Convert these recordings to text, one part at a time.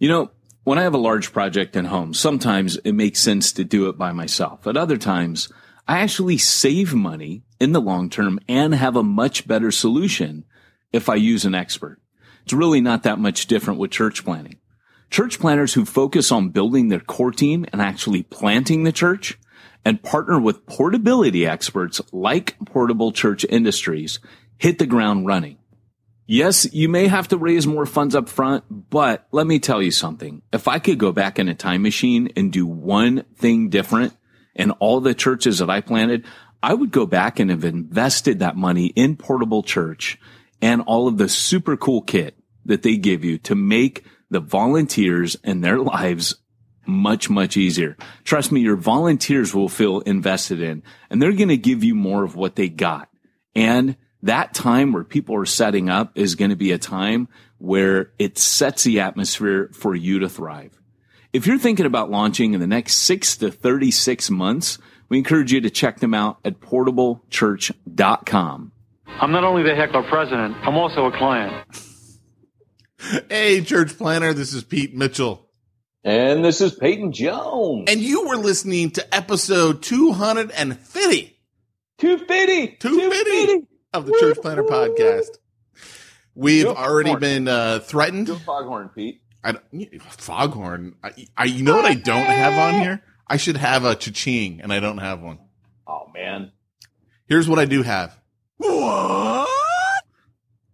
You know, when I have a large project at home, sometimes it makes sense to do it by myself. At other times, I actually save money in the long term and have a much better solution if I use an expert. It's really not that much different with church planning. Church planners who focus on building their core team and actually planting the church and partner with portability experts like Portable Church Industries hit the ground running. Yes, you may have to raise more funds up front, but let me tell you something. If I could go back in a time machine and do one thing different in all the churches that I planted, I would go back and have invested that money in portable church and all of the super cool kit that they give you to make the volunteers and their lives much, much easier. Trust me, your volunteers will feel invested in and they're going to give you more of what they got. And that time where people are setting up is going to be a time where it sets the atmosphere for you to thrive. If you're thinking about launching in the next six to 36 months, we encourage you to check them out at portablechurch.com. I'm not only the heckler president, I'm also a client. hey, church planner, this is Pete Mitchell. And this is Peyton Jones. And you were listening to episode 250. 250. 250 of the Church Planter podcast. We've already been uh, threatened. Do a foghorn, Pete. I foghorn. I, I, you know what I don't have on here? I should have a cha-ching, and I don't have one. Oh man. Here's what I do have. What?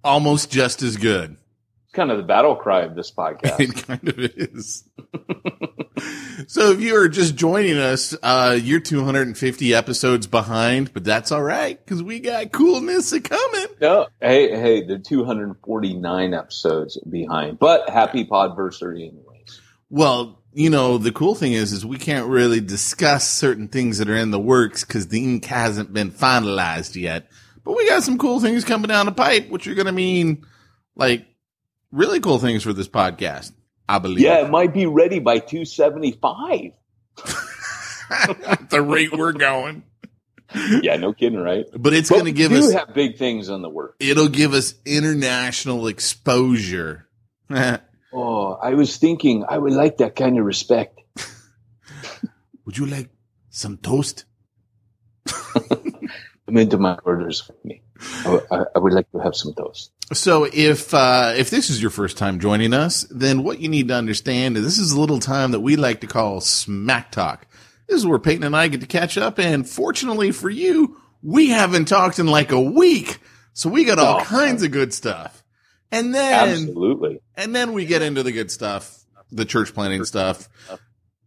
Almost just as good. It's kind of the battle cry of this podcast. it kind of is. so if you are just joining us, uh, you're 250 episodes behind, but that's all right because we got coolness coming. No, hey, hey, they're 249 episodes behind, but happy podversary anyways. Well, you know, the cool thing is, is we can't really discuss certain things that are in the works because the ink hasn't been finalized yet. But we got some cool things coming down the pipe, which are going to mean like really cool things for this podcast. I believe. Yeah, it might be ready by 275. the rate we're going. Yeah, no kidding, right? But it's going to give do us have big things on the work. It'll give us international exposure. oh, I was thinking I would like that kind of respect. would you like some toast? I'm into my orders with me. I, I, I would like to have some toast. So if uh, if this is your first time joining us, then what you need to understand is this is a little time that we like to call smack talk. This is where Peyton and I get to catch up, and fortunately for you, we haven't talked in like a week, so we got all oh, kinds man. of good stuff. And then absolutely, and then we get into the good stuff, the church planting stuff.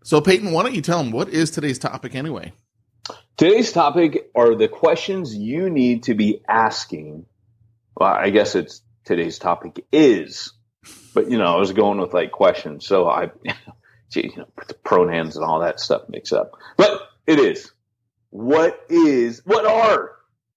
So, Peyton, why don't you tell them what is today's topic anyway? Today's topic are the questions you need to be asking. Well, I guess it's today's topic is, but you know, I was going with like questions, so I, gee, you know, put the pronouns and all that stuff mix up. But it is. What is? What are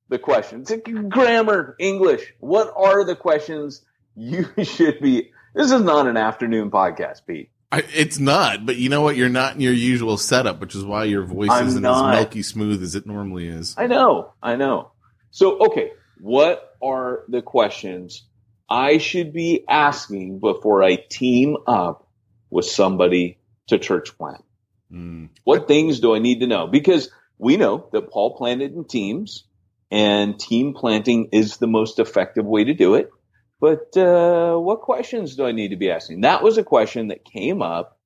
the questions? Like grammar, English. What are the questions you should be? This is not an afternoon podcast, Pete. I, it's not, but you know what? You're not in your usual setup, which is why your voice I'm isn't not. as milky smooth as it normally is. I know, I know. So, okay, what are the questions I should be asking before I team up with somebody to church plant? Mm. What things do I need to know? Because we know that Paul planted in teams and team planting is the most effective way to do it. But uh, what questions do I need to be asking? That was a question that came up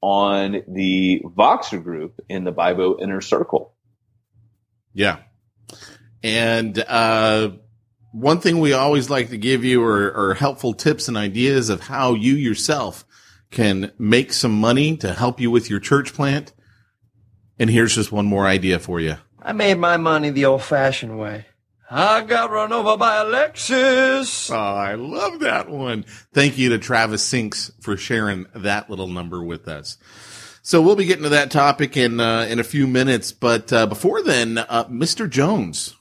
on the Voxer group in the Bivo Inner Circle. Yeah. And uh, one thing we always like to give you are, are helpful tips and ideas of how you yourself can make some money to help you with your church plant. And here's just one more idea for you. I made my money the old fashioned way. I got run over by a Lexus. Oh, I love that one. Thank you to Travis Sinks for sharing that little number with us. So we'll be getting to that topic in uh, in a few minutes, but uh, before then, uh, Mr. Jones,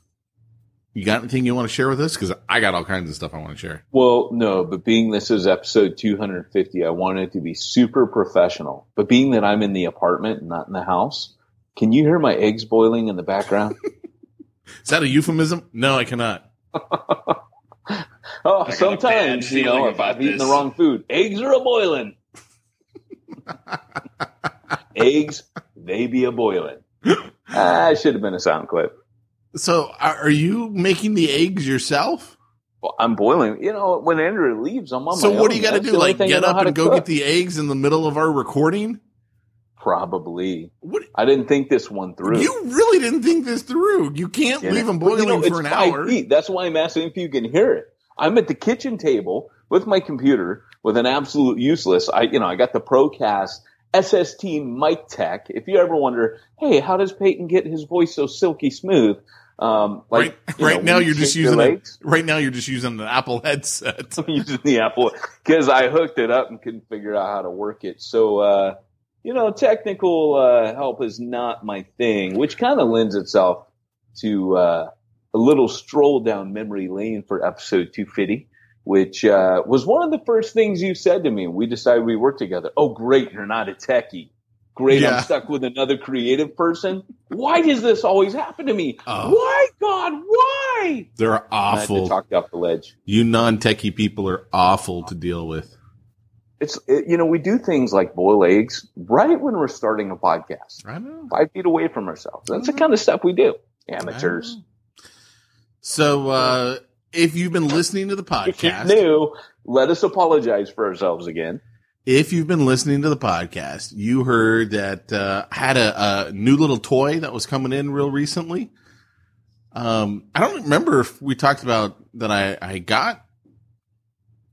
you got anything you want to share with us? Because I got all kinds of stuff I want to share. Well, no, but being this is episode 250, I wanted to be super professional. But being that I'm in the apartment and not in the house, can you hear my eggs boiling in the background? Is that a euphemism? No, I cannot. oh, got a bad sometimes, you know, if I've about eaten the wrong food, eggs are a boiling. eggs, they be a boiling. Ah, it should have been a sound clip. So, are you making the eggs yourself? Well, I'm boiling. You know, when Andrew leaves, I'm on so, my what own. do you got to do? Like, get up and go cook. get the eggs in the middle of our recording? Probably. What? I didn't think this one through. You really didn't think this through. You can't Yeah. leave them boiling you know, for an hour. feet. That's why I'm asking if you can hear it. I'm at the kitchen table with my computer with an absolute useless. I, you know, I got the Procast SST mic tech. If you ever wonder, hey, how does Peyton get his voice so silky smooth? Um, like right, right know, now you're you just using a, right now you're just using an Apple headset. I'm using the Apple because I hooked it up and couldn't figure out how to work it. So, uh, you know, technical uh, help is not my thing, which kind of lends itself to uh, a little stroll down memory lane for episode 250, which uh, was one of the first things you said to me. We decided we work together. Oh, great, you're not a techie. Great, Yeah. I'm stuck with another creative person. Why does this always happen to me? Oh. Why, God? Why? They're I had to awful. talk off the ledge. You non-techie people are awful to deal with. it's it, you know we do things like boil eggs right when we're starting a podcast I know. five feet away from ourselves that's the kind of stuff we do amateurs So, uh, if you've been listening to the if you podcast, knew let us apologize for ourselves again if you've been listening to the podcast, you heard that uh, I had a, a new little toy that was coming in real recently. Um, I don't remember if we talked about that. I I got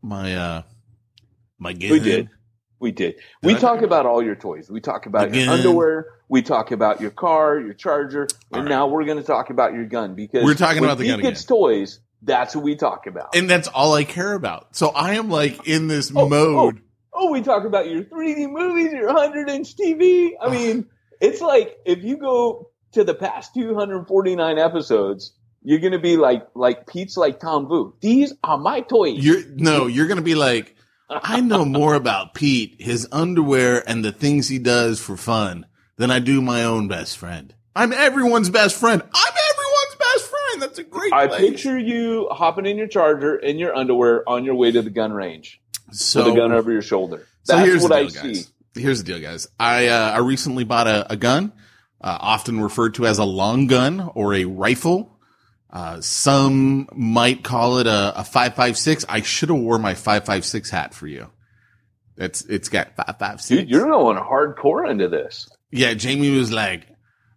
my uh my gun. we did we did we I talk about all your toys we talk about your underwear we talk about your car your charger All and right. now we're going to talk about your gun because We're talking when about the gun gets again. toys that's what we talk about and that's all I care about. So I am like in this Oh, mode. Oh, Oh, we talk about your 3D movies, your 100 inch TV. I mean, it's like if you go to the past 249 episodes, you're going to be like, like Pete's like Tom Vu. These are my toys. You're no, you're gonna be like, I know more about Pete, his underwear, and the things he does for fun than I do my own best friend. I'm everyone's best friend. I'm everyone's best friend. That's a great. I place. picture you hopping in your charger in your underwear on your way to the gun range so with a gun over your shoulder. So That's here's what the I deal, see. Here's the deal, guys. I uh, I recently bought a, a gun, uh, often referred to as a long gun or a rifle. Uh, some might call it a, a five five six. I should have wore my five five six hat for you. It's it's got five five six. Dude, you're going hardcore into this. yeah, Jamie was like,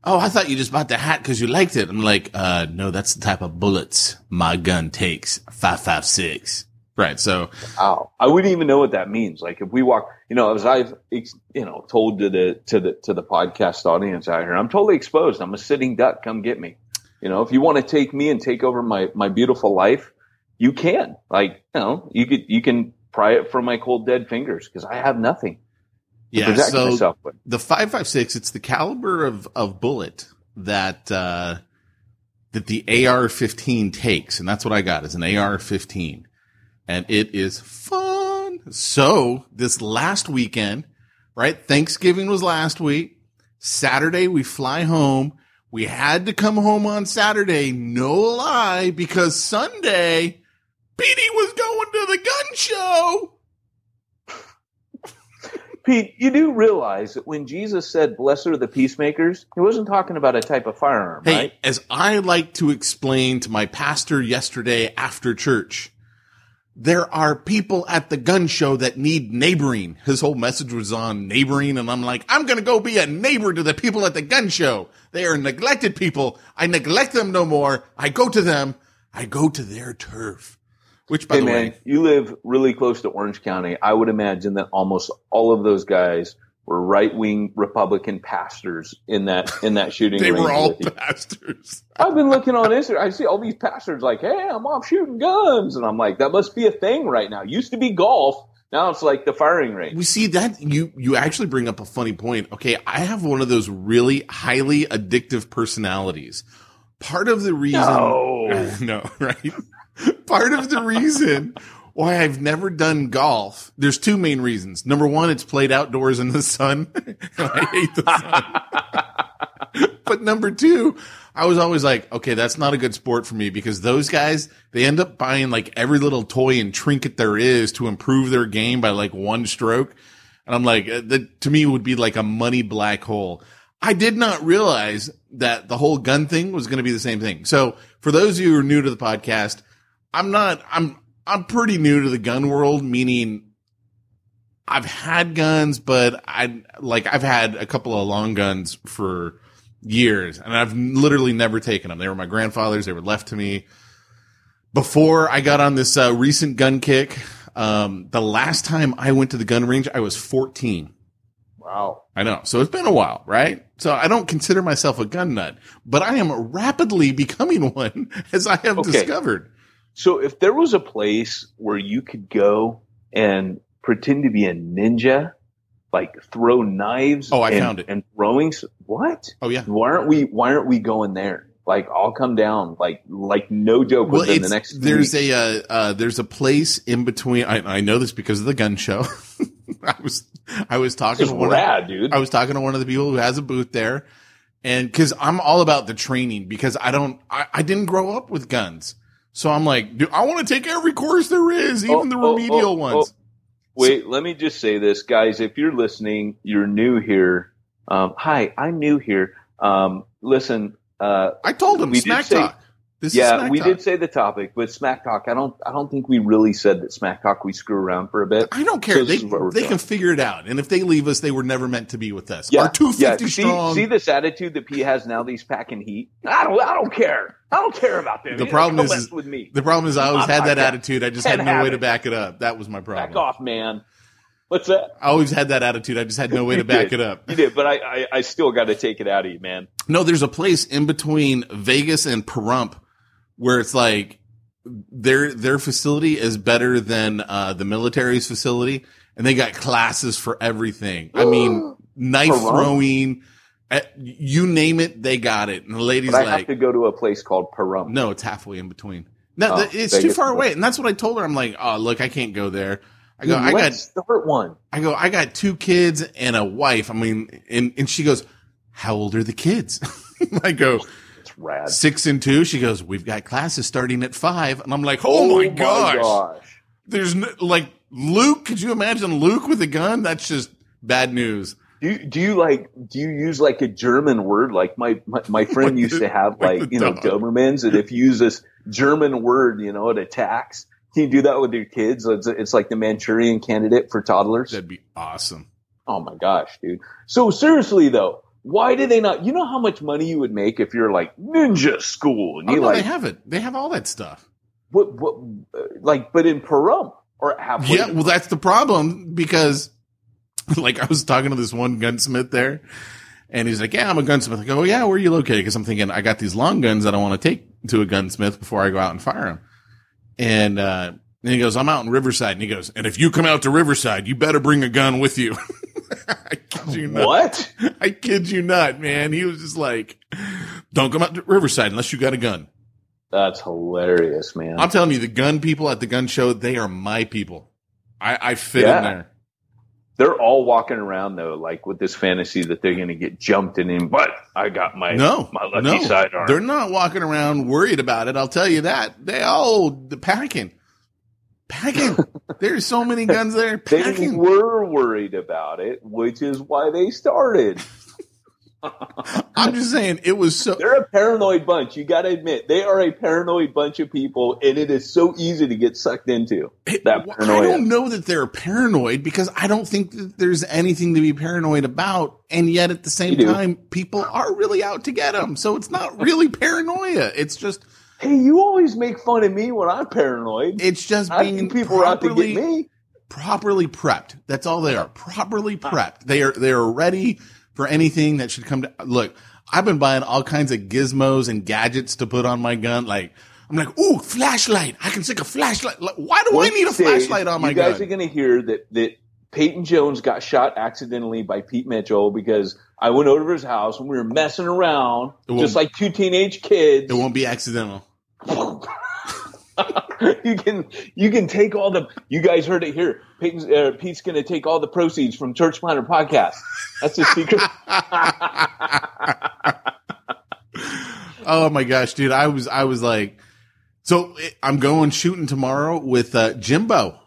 "Oh, I thought you just bought the hat because you liked it." I'm like, "Uh, no, that's the type of bullets my gun takes. Five five six. Right. So Wow, I wouldn't even know what that means. Like if we walk, you know, as I've you know told to the to the to the podcast audience out here, I'm totally exposed. I'm a sitting duck. Come get me. You know, if you want to take me and take over my my beautiful life, you can. Like you know, you could you can pry it from my cold dead fingers because I have nothing yeah. So the five five six, it's the caliber of of bullet that uh, that the AR fifteen takes, and that's what I got is an AR fifteen, and it is fun. So this last weekend, right? Thanksgiving was last week. Saturday we fly home. We had to come home on Saturday, no lie, because Sunday, Petey was going to the gun show. Pete, you do realize that when Jesus said, "Blessed are the peacemakers," he wasn't talking about a type of firearm, Hey, right? as I like to explain to my pastor yesterday after church, there are people at the gun show that need neighboring. His whole message was on neighboring, and I'm like, I'm gonna go be a neighbor to the people at the gun show. They are neglected people. I neglect them no more. I go to them. I go to their turf. Which, by Hey the man, way, you live really close to Orange County. I would imagine that almost all of those guys were right wing Republican pastors in that in that shooting. they were all pastors. I've been looking on Instagram. I see all these pastors like, "Hey, I'm off shooting guns," and I'm like, "That must be a thing right now." Used to be golf, now it's like the firing range. We see that you you actually bring up a funny point. Okay, I have one of those really highly addictive personalities. Part of the reason, No. no, right? Part of the reason why I've never done golf. There's two main reasons. Number one, it's played outdoors in the sun. I hate the sun. but number two, I was always like, okay, that's not a good sport for me because those guys, they end up buying like every little toy and trinket there is to improve their game by like one stroke. And I'm like, uh, that to me would be like a money black hole. I did not realize that the whole gun thing was going to be the same thing. So for those of you who are new to the podcast, I'm not, I'm, I'm pretty new to the gun world, meaning I've had guns, but I like, I've had a couple of long guns for years and I've literally never taken them. They were my grandfather's. They were left to me before I got on this uh, recent gun kick. Um, the last time I went to the gun range, I was 14. Wow. I know. So it's been a while, right? So I don't consider myself a gun nut, but I am rapidly becoming one as I have Okay. discovered. So if there was a place where you could go and pretend to be a ninja, like throw knives. Oh, I and, found it. And throwing. What? Oh yeah. Why aren't we? Why aren't we going there? Like I'll come down. Like like no joke. Well, within the next. there's week. a, uh, uh, there's a place in between. I, I know this because of the gun show. I was, I was talking to one of, dude. I was talking to one of the people who has a booth there. And cause I'm all about the training because I don't, I, I didn't grow up with guns. So I'm like, dude, I want to take every course there is, even Oh, the oh, remedial oh, ones. oh. Wait, let me just say this, guys. If you're listening, you're new here. Um, hi, I'm new here. Um, listen, uh, I told him smack talk. This is yeah, we talk. did say the topic, but Smack Talk. I don't. I don't think we really said that Smack Talk. We screw around for a bit. I don't care. So they is what we're they doing. can figure it out. And if they leave us, they were never meant to be with us. Yeah, Our 250 yeah. See, strong. see this attitude that Pete has now. He's packing heat. I don't. I don't care. I don't care about them. The You problem is- with me. the problem is I always I'm had that attitude. I just had no way to back it up. That was my problem. Back off, man. What's that? I always had that attitude. I just had no way to back did. it up. You did, but I, I, I still got to take it out of you, man. No, there's a place in between Vegas and Pahrump where it's like their their facility is better than uh, the military's facility, and they got classes for everything. I mean, knife throwing, eh, you name it, they got it. And the lady's But I like, have to go to a place called Pahrump. No, it's halfway in between. No, Oh, it's too far away, and that's what I told her. I'm like, oh, look, I can't go there. I go, Dude, I got, start one. I go, I got two kids and a wife. I mean, and and she goes, how old are the kids? I go, Rad. six and two. She goes, we've got classes starting at five, and I'm like, oh, oh my gosh, gosh. there's no, like Luke. Could you imagine Luke with a gun? That's just bad news. Do you, do you like do you use like a German word like my my, my friend used to have like like you know dog. Dobermans and if you use this German word you know it attacks can you do that with your kids it's, it's like the Manchurian candidate for toddlers That'd be awesome. oh my gosh dude so seriously though why do they not you know how much money you would make if you're like ninja school and Oh, you no, like they have it. They have all that stuff. what, what, uh, like, but in Pahrump or halfway. Yeah, well, that's the problem because, like, I was talking to this one gunsmith there, and he's like, "Yeah, I'm a gunsmith." I go, oh, "Yeah, where are you located?" Because I'm thinking I got these long guns that I want to take to a gunsmith before I go out and fire them. And uh, and he goes, "I'm out in Riverside," and he goes, "And if you come out to Riverside, you better bring a gun with you." I kid you not. What? I kid you not, man. He was just like, "Don't come out to Riverside unless you got a gun." That's hilarious, man. I'm telling you, the gun people at the gun show, they are my people. I, I fit Yeah. in there. They're all walking around though, like with this fantasy that they're going to get jumped and in. But I got my No, my lucky no, sidearm. they're not walking around worried about it. I'll tell you that. They all the packing, packing. There's so many guns there. They Packing. were worried about it, which is why they started. I'm just saying it was so. They're a paranoid bunch. You got to admit, they are a paranoid bunch of people, and it is so easy to get sucked into that paranoia. I don't know that they're paranoid because I don't think that there's anything to be paranoid about, and yet at the same time, people are really out to get them. So it's not really paranoia. It's just Hey, you always make fun of me when I'm paranoid. it's just being people are out to properly get me. properly prepped. That's all they are. Properly ah. prepped. They are they are ready for anything that should come to look. I've been buying all kinds of gizmos and gadgets to put on my gun. Like I'm like, ooh, flashlight. I can stick a flashlight. Like, why do I need a flashlight on my gun? You guys gun? are going to hear that that Peyton Jones got shot accidentally by Pete Mitchell because I went over to his house and we were messing around just like two teenage kids. it won't be accidental. you can you can take all the you guys heard it here. Peyton's, uh, Pete's going to take all the proceeds from Church Planter podcast. That's his secret. Oh my gosh, dude. I was I was like, so I'm going shooting tomorrow with uh, Jimbo.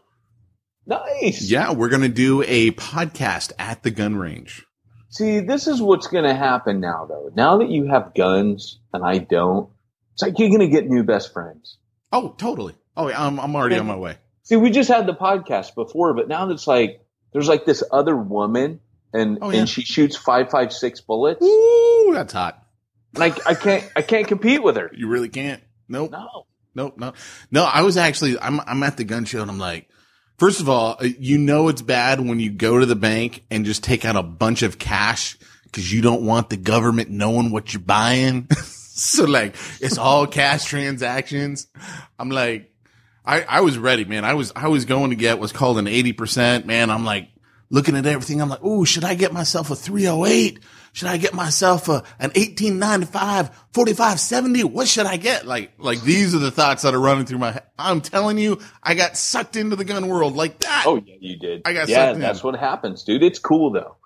nice. Yeah, we're gonna do a podcast at the gun range. See, this is what's going to happen now, though. Now that you have guns and I don't, it's like you're going to get new best friends. Oh, totally. Oh, yeah, I'm I'm already on my way. See, we just had the podcast before, but now it's like there's like this other woman, and Oh, yeah. and she shoots five five six bullets, Ooh, that's hot. and I, I can't I can't compete with her. You really can't. Nope. No, Nope. No. No. I was actually. I'm I'm at the gun show and I'm like. First of all, uh, you know it's bad when you go to the bank and just take out a bunch of cash because you don't want the government knowing what you're buying. so like it's all cash transactions. I'm like, I, I was ready, man. I was, I was going to get what's called an 80%, man. I'm like looking at everything. I'm like, oh, should I get myself a 308? Should I get myself a, an 1895, 4570? What should I get? Like, like these are the thoughts that are running through my head. I'm telling you, I got sucked into the gun world like that. oh yeah, you did. I got yeah, sucked in. that's what happens, dude. It's cool though.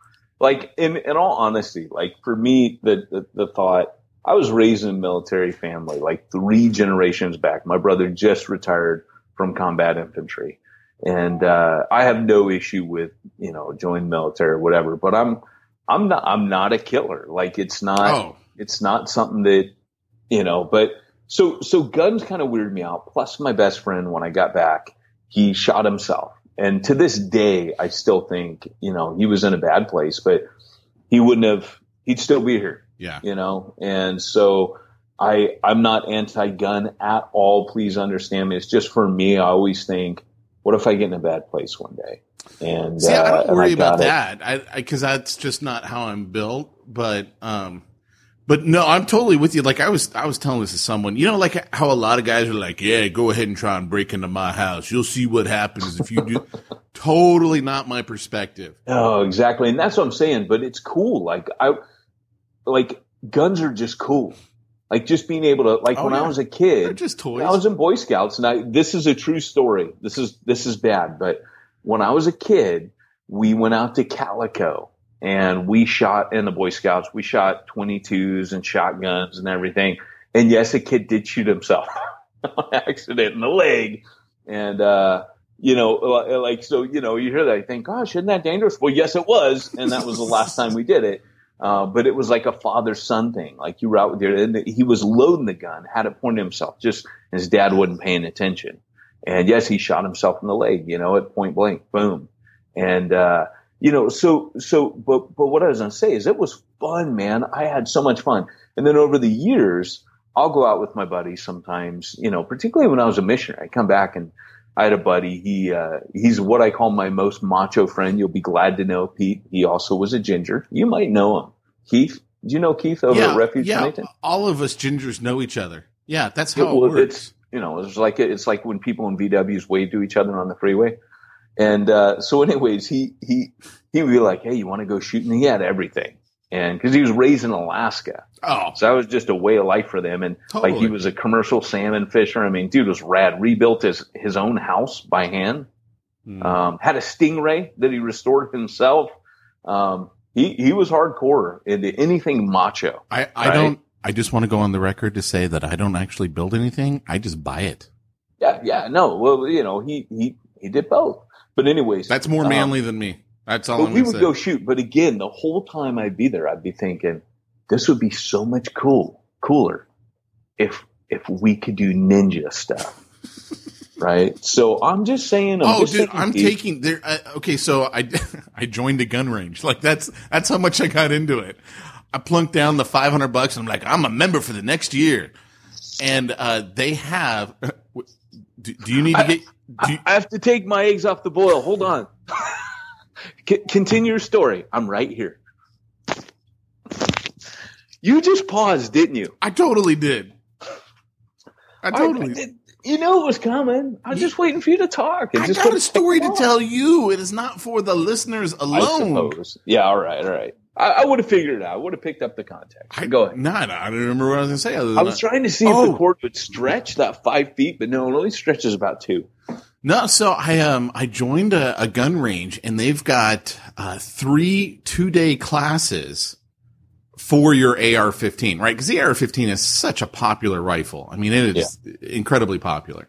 Like in in all honesty, like for me, the the, the thought. I was raised in a military family, like three generations back. My brother just retired from combat infantry. And, uh, I have no issue with, you know, join the military or whatever, but I'm, I'm not, I'm not a killer. Like it's not, Oh, it's not something that, you know, but so, so guns kind of weirded me out. Plus my best friend, when I got back, he shot himself. And to this day, I still think, you know, he was in a bad place, but he wouldn't have, he'd still be here yeah. you know and so i i'm not anti-gun at all please understand me it's just for me i always think what if i get in a bad place one day and See, I uh, don't and worry about it. that. I, I, cause that's just not how I'm built. But, um, but no, I'm totally with you. Like I was, I was telling this to someone, you know, like how a lot of guys are like, yeah, go ahead and try and break into my house. You'll see what happens if you do. totally not my perspective. oh exactly and that's what i'm saying but it's cool like i like guns are just cool like just being able to like Oh, when yeah. i was a They're kid just toys. I was in Boy Scouts, and I this is a true story. This is this is bad, but when I was a kid, we went out to Calico and we shot in the Boy Scouts. We shot 22s and shotguns and everything. And yes, a kid did shoot himself on accident in the leg, and uh, you know, like so, you know, you hear that, you think, "Gosh, isn't that dangerous?" Well, yes, it was, and that was the last time we did it. Uh, but it was like a father son thing. Like you were out with your, he was loading the gun, had it pointed himself. Just his dad wasn't paying attention. And yes, he shot himself in the leg, you know, at point blank, boom. And, uh, you know, so, so, but, but what I was going to say is it was fun, man. I had so much fun. And then over the years, I'll go out with my buddies sometimes, you know, particularly when I was a missionary. I come back and I had a buddy. He uh, he's what I call my most macho friend. You'll be glad to know, Pete. He also was a ginger. You might know him, Keith. Do you know Keith over yeah, at Refuge yeah. Nathan? All of us gingers know each other. Yeah, that's how well, it works. It's you know, it's like it's like when people in VWs wave to each other on the freeway. And uh, so, anyways, he he he would be like, "Hey, you want to go shooting?" He had everything, and because he was raised in Alaska, Oh, so that was just a way of life for them. And like he was a commercial salmon fisher. I mean, dude was rad. Rebuilt his his own house by hand. Hmm. Um, had a stingray that he restored himself. Um, he he was hardcore into anything macho. I, I right. don't. I just want to go on the record to say that I don't actually build anything. I just buy it. Yeah, yeah, no. Well, you know, he he he did both. But anyways, That's more um, manly than me. That's all But I'm we would say. go shoot. But again, the whole time I'd be there, I'd be thinking, this would be so much cool, cooler, if if we could do ninja stuff, right? So I'm just saying. I'm oh, just dude, saying, I'm taking there. Uh, okay, so I I joined a gun range. Like that's that's how much I got into it. I plunked down the 500 bucks. And I'm like, I'm a member for the next year, and uh, they have. Do, do you need to get? Do you, I have to take my eggs off the boil. Hold on. C- continue your story. I'm right here. You just paused, didn't you? I totally did. I totally. I- you know it was coming. I was just waiting for you to talk. I got a story to tell you. It is not for the listeners alone. Yeah, all right, all right. I, I would have figured it out. I would have picked up the context. I, Go ahead. No, no, I don't remember what I was going to say. I was trying to see if Oh. the cord would stretch that five feet, but no, it only stretches about two. No, so I um I joined a, a gun range and they've got uh, three two day classes for your AR-15, right? Because the AR-15 is such a popular rifle. I mean, it is incredibly popular.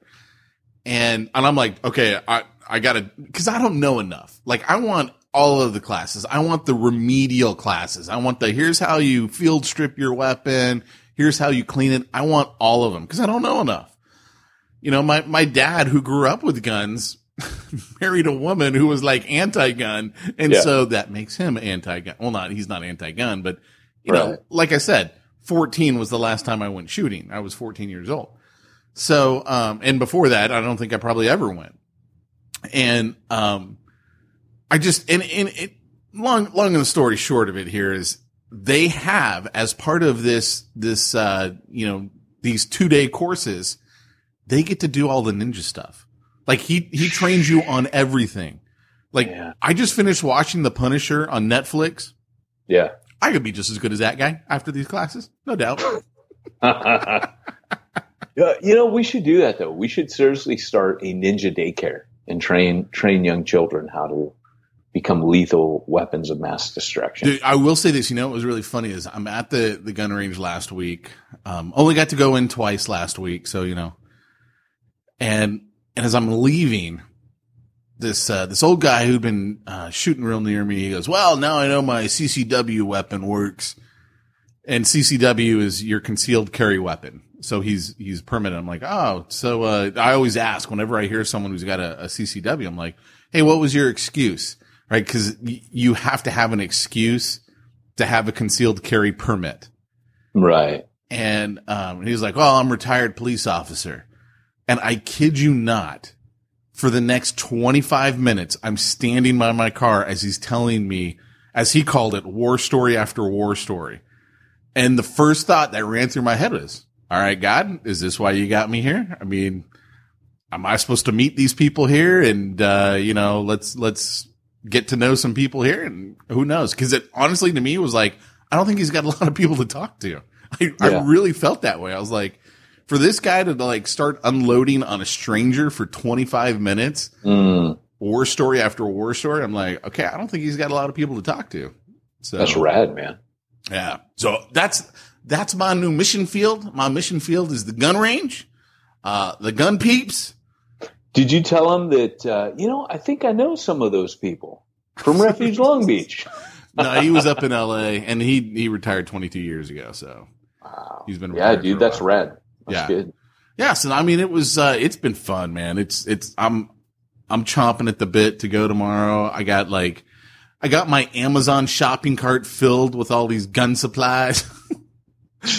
And and I'm like, okay, I I gotta because I don't know enough. Like, I want all of the classes. I want the remedial classes. I want the here's how you field strip your weapon. Here's how you clean it. I want all of them because I don't know enough you know, my, my dad who grew up with guns married a woman who was like anti-gun. And Yeah. so that makes him anti-gun. Well, not, he's not anti-gun, but you know, like I said, 14 was the last time I went shooting. I was 14 years old. So, um, and before that, I don't think I probably ever went. And, um, I just, and, and it, long, long in the story short of it here is they have as part of this, this, uh, you know, these two day courses, they get to do all the ninja stuff. Like he, he trains you on everything. Like Yeah. I just finished watching The Punisher on Netflix. Yeah. I could be just as good as that guy after these classes. No doubt. You know, we should do that though. We should seriously start a ninja daycare and train train young children how to become lethal weapons of mass destruction. Dude, I will say this, you know, what was really funny is I'm at the, the gun range last week. Um, only got to go in twice last week. So, you know, and, and as I'm leaving, this, uh, this old guy who'd been, uh, shooting real near me, he goes, well, now I know my CCW weapon works. And CCW is your concealed carry weapon. So he's, he's permitted. I'm like, oh, so, uh, I always ask whenever I hear someone who's got a, a CCW, I'm like, Hey, what was your excuse? Right. Cause y- you have to have an excuse to have a concealed carry permit. Right. And, um, he was like, well, I'm retired police officer. And I kid you not, for the next 25 minutes, I'm standing by my car as he's telling me, as he called it, war story after war story. And the first thought that ran through my head was, all right, God, is this why you got me here? I mean, am I supposed to meet these people here? And, uh, you know, let's, let's get to know some people here and who knows? Cause it honestly to me was like, I don't think he's got a lot of people to talk to. I, I really felt that way. I was like, for this guy to like start unloading on a stranger for 25 minutes, Mm, war story after war story, I'm like, okay, I don't think he's got a lot of people to talk to. So that's rad, man. yeah. So that's that's my new mission field. My mission field is the gun range, uh, the gun peeps. Did you tell him that? Uh, you know, I think I know some of those people from Refuge Long Beach. No, he was up in L.A. and he he retired 22 years ago. So Wow. he's been Yeah, dude, that's rad. That's Yeah. good. Yeah. So I mean, it was uh, it's been fun, man. It's it's I'm I'm chomping at the bit to go tomorrow. I got like I got my Amazon shopping cart filled with all these gun supplies.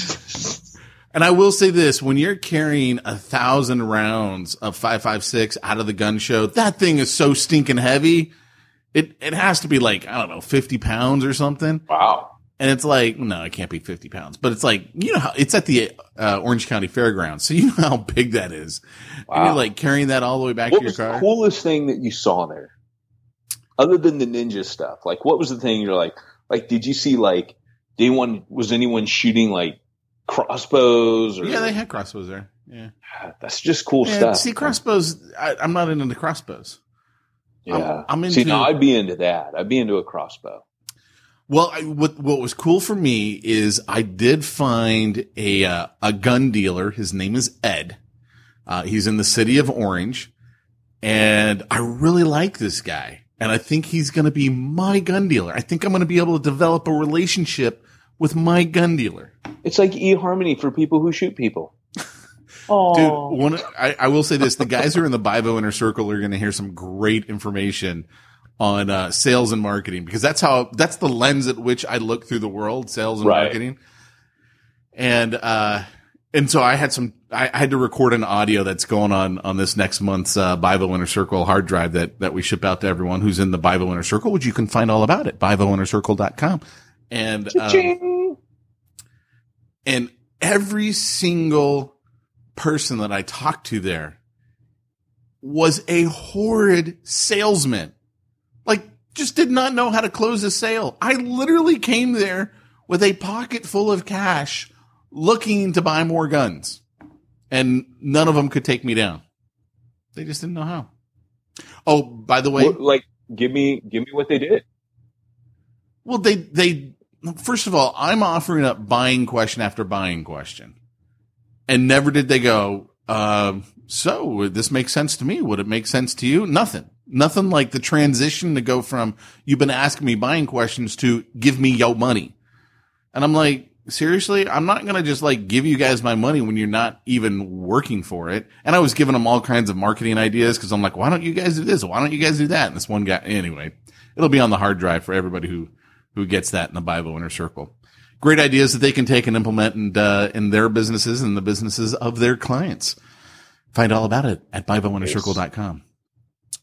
And I will say this: when you're carrying a thousand rounds of five five six out of the gun show, that thing is so stinking heavy. It it has to be like I don't know, fifty pounds or something. Wow. And it's like, no, it can't be 50 pounds, but it's like, you know how it's at the uh, Orange County Fairgrounds. So you know how big that is. Wow. And you're like carrying that all the way back What to your was the car. coolest thing that you saw there? Other than the ninja stuff. Like what was the thing you're like like did you see like did anyone was anyone shooting like crossbows or Yeah, they had crossbows there. Yeah. that's just cool Yeah, stuff. see, crossbows, I, I'm not into the crossbows. Yeah. I'm- I'm See, now I'd be into that. I'd be into a crossbow. Well, I, what what was cool for me is I did find a uh, a gun dealer. His name is Ed. Uh, he's in the city of Orange, and I really like this guy. And I think he's going to be my gun dealer. I think I'm going to be able to develop a relationship with my gun dealer. It's like eHarmony for people who shoot people. Oh, Dude, one, I, I will say this: the guys who are in the Bivo Inner Circle are going to hear some great information on uh, sales and marketing because that's how that's the lens at which I look through the world: sales and Right. marketing. And uh, and so I had some. I, I had to record an audio that's going on on this next month's uh, Bivo Inner Circle hard drive that that we ship out to everyone who's in the Bivo Inner Circle, which you can find all about at BivoInnerCircle.com. And um, and every single person that I talked to there was a horrid salesman. Just did not know how to close a sale. I literally came there with a pocket full of cash looking to buy more guns. And none of them could take me down. They just didn't know how. Oh, by the way, What- like give me give me what they did. Well, they they first of all, I'm offering up buying question after buying question, and never did they go. Uh, so this makes sense to me. Would it make sense to you? Nothing. Nothing like the transition to go from you've been asking me buying questions to give me your money, and I'm like, seriously, I'm not gonna just like give you guys my money when you're not even working for it. And I was giving them all kinds of marketing ideas because I'm like, why don't you guys do this? Why don't you guys do that? And this one guy, anyway, it'll be on the hard drive for everybody who who gets that in the Bivo inner circle. Great ideas that they can take and implement and uh, in their businesses and the businesses of their clients. Find all about it at BivoInnerCircle.com.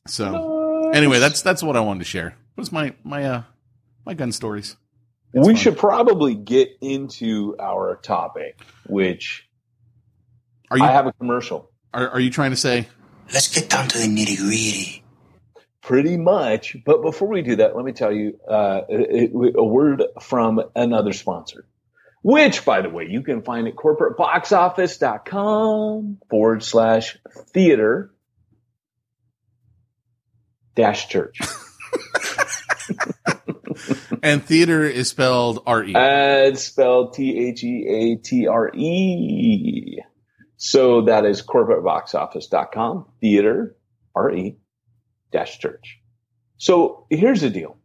So anyway, that's that's what I wanted to share. It was my my uh my gun stories. It's we fun. should probably get into our topic, which Are you I have a commercial. are, are you trying to say Let's get down to the nitty gritty. Pretty much. But before we do that, let me tell you uh, a, a word from another sponsor, which, by the way, you can find at corporateboxoffice.com forward slash theater dash church. and theater is spelled R E. Uh, it's spelled T H E A T R E. So that is corporateboxoffice.com, theater, R E, dash church. So here's the deal.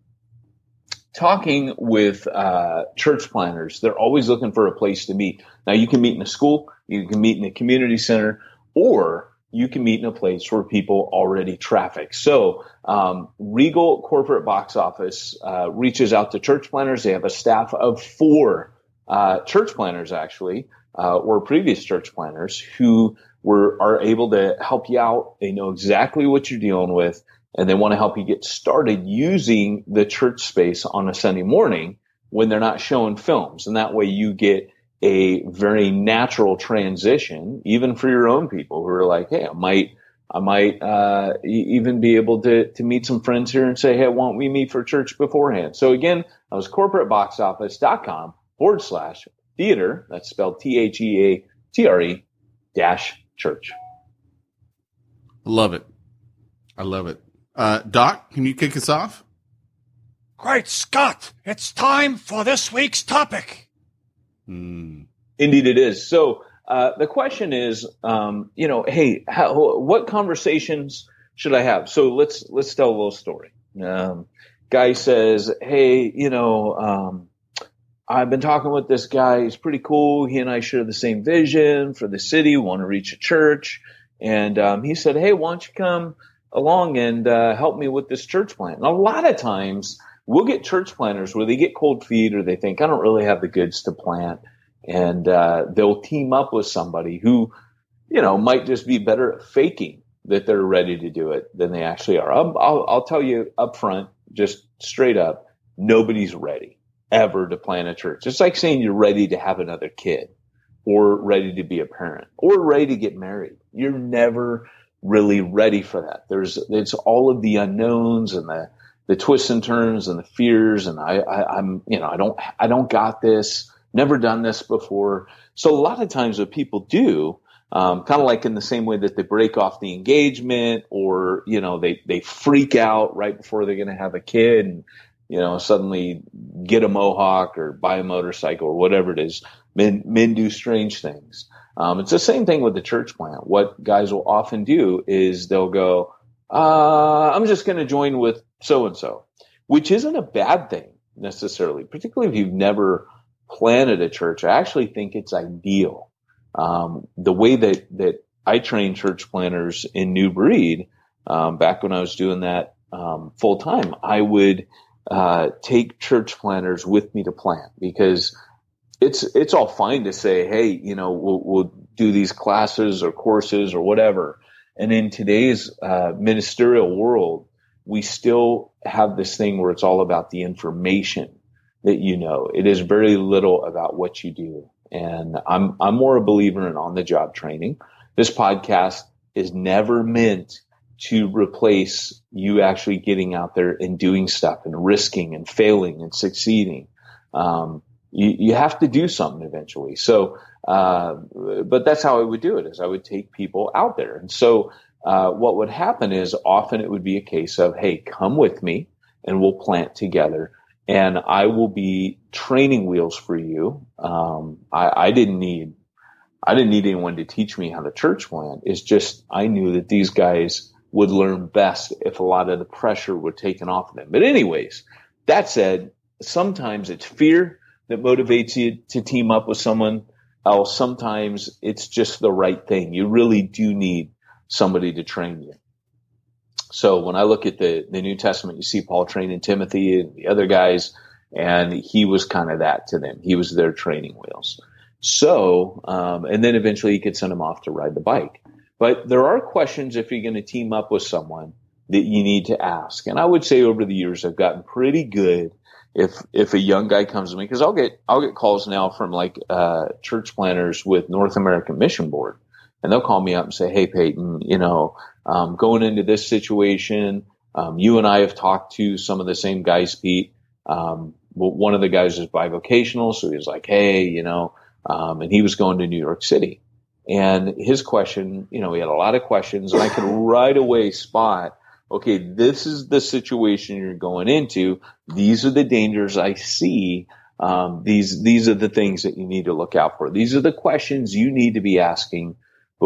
Talking with uh, church planners, they're always looking for a place to meet. Now, you can meet in a school, you can meet in a community center, or you can meet in a place where people already traffic. So, um, Regal Corporate Box Office uh, reaches out to church planners. They have a staff of four uh, church planners, actually, uh, or previous church planners who were are able to help you out. They know exactly what you're dealing with, and they want to help you get started using the church space on a Sunday morning when they're not showing films, and that way you get a very natural transition, even for your own people who are like, hey, I might, I might uh, even be able to to meet some friends here and say, hey, why don't we meet for church beforehand? So again, that was corporateboxoffice.com forward slash theater. That's spelled T H E A T R E dash church. Love it. I love it. Uh, Doc, can you kick us off? Great Scott! It's time for this week's topic. Hmm. Indeed, it is. So uh, the question is, um, you know, hey, how, what conversations should I have? So let's let's tell a little story. Um, guy says, hey, you know, um, I've been talking with this guy. He's pretty cool. He and I share the same vision for the city. Want to reach a church, and um, he said, hey, why don't you come along and uh, help me with this church plant? And a lot of times. We'll get church planners where they get cold feet or they think, I don't really have the goods to plant and uh, they'll team up with somebody who, you know, might just be better at faking that they're ready to do it than they actually are. I'll, I'll, I'll tell you up front, just straight up, nobody's ready ever to plant a church. It's like saying you're ready to have another kid or ready to be a parent or ready to get married. You're never really ready for that. There's, it's all of the unknowns and the, the twists and turns and the fears. And I, I, I'm, you know, I don't, I don't got this, never done this before. So a lot of times what people do, um, kind of like in the same way that they break off the engagement or, you know, they, they freak out right before they're going to have a kid and, you know, suddenly get a mohawk or buy a motorcycle or whatever it is. Men, men do strange things. Um, it's the same thing with the church plant. What guys will often do is they'll go, uh, I'm just going to join with so and so, which isn't a bad thing necessarily, particularly if you've never planted a church. I actually think it's ideal. Um, the way that, that I train church planters in New Breed, um, back when I was doing that um, full time, I would uh, take church planters with me to plant because it's it's all fine to say, hey, you know, we'll, we'll do these classes or courses or whatever. And in today's uh, ministerial world, we still have this thing where it's all about the information that you know. It is very little about what you do. And I'm I'm more a believer in on the job training. This podcast is never meant to replace you actually getting out there and doing stuff and risking and failing and succeeding. Um, you, you have to do something eventually. So, uh, but that's how I would do it is I would take people out there. And so, uh, what would happen is often it would be a case of, Hey, come with me and we'll plant together and I will be training wheels for you. Um, I, I didn't need, I didn't need anyone to teach me how to church plant. It's just, I knew that these guys would learn best if a lot of the pressure were taken off of them. But anyways, that said, sometimes it's fear that motivates you to team up with someone else. Sometimes it's just the right thing. You really do need somebody to train you. So when I look at the, the New Testament, you see Paul training Timothy and the other guys, and he was kind of that to them. He was their training wheels. So, um, and then eventually he could send them off to ride the bike. But there are questions if you're going to team up with someone that you need to ask. And I would say over the years, I've gotten pretty good if if a young guy comes to me because I'll get I'll get calls now from like uh, church planters with North American Mission Board, and they'll call me up and say, "Hey, Peyton, you know, um, going into this situation, um, you and I have talked to some of the same guys, Pete. Um, one of the guys is bivocational, so he was like, "Hey, you know," um, and he was going to New York City, and his question, you know, he had a lot of questions, and I could right away spot okay, this is the situation you're going into. These are the dangers I see. Um, these these are the things that you need to look out for. These are the questions you need to be asking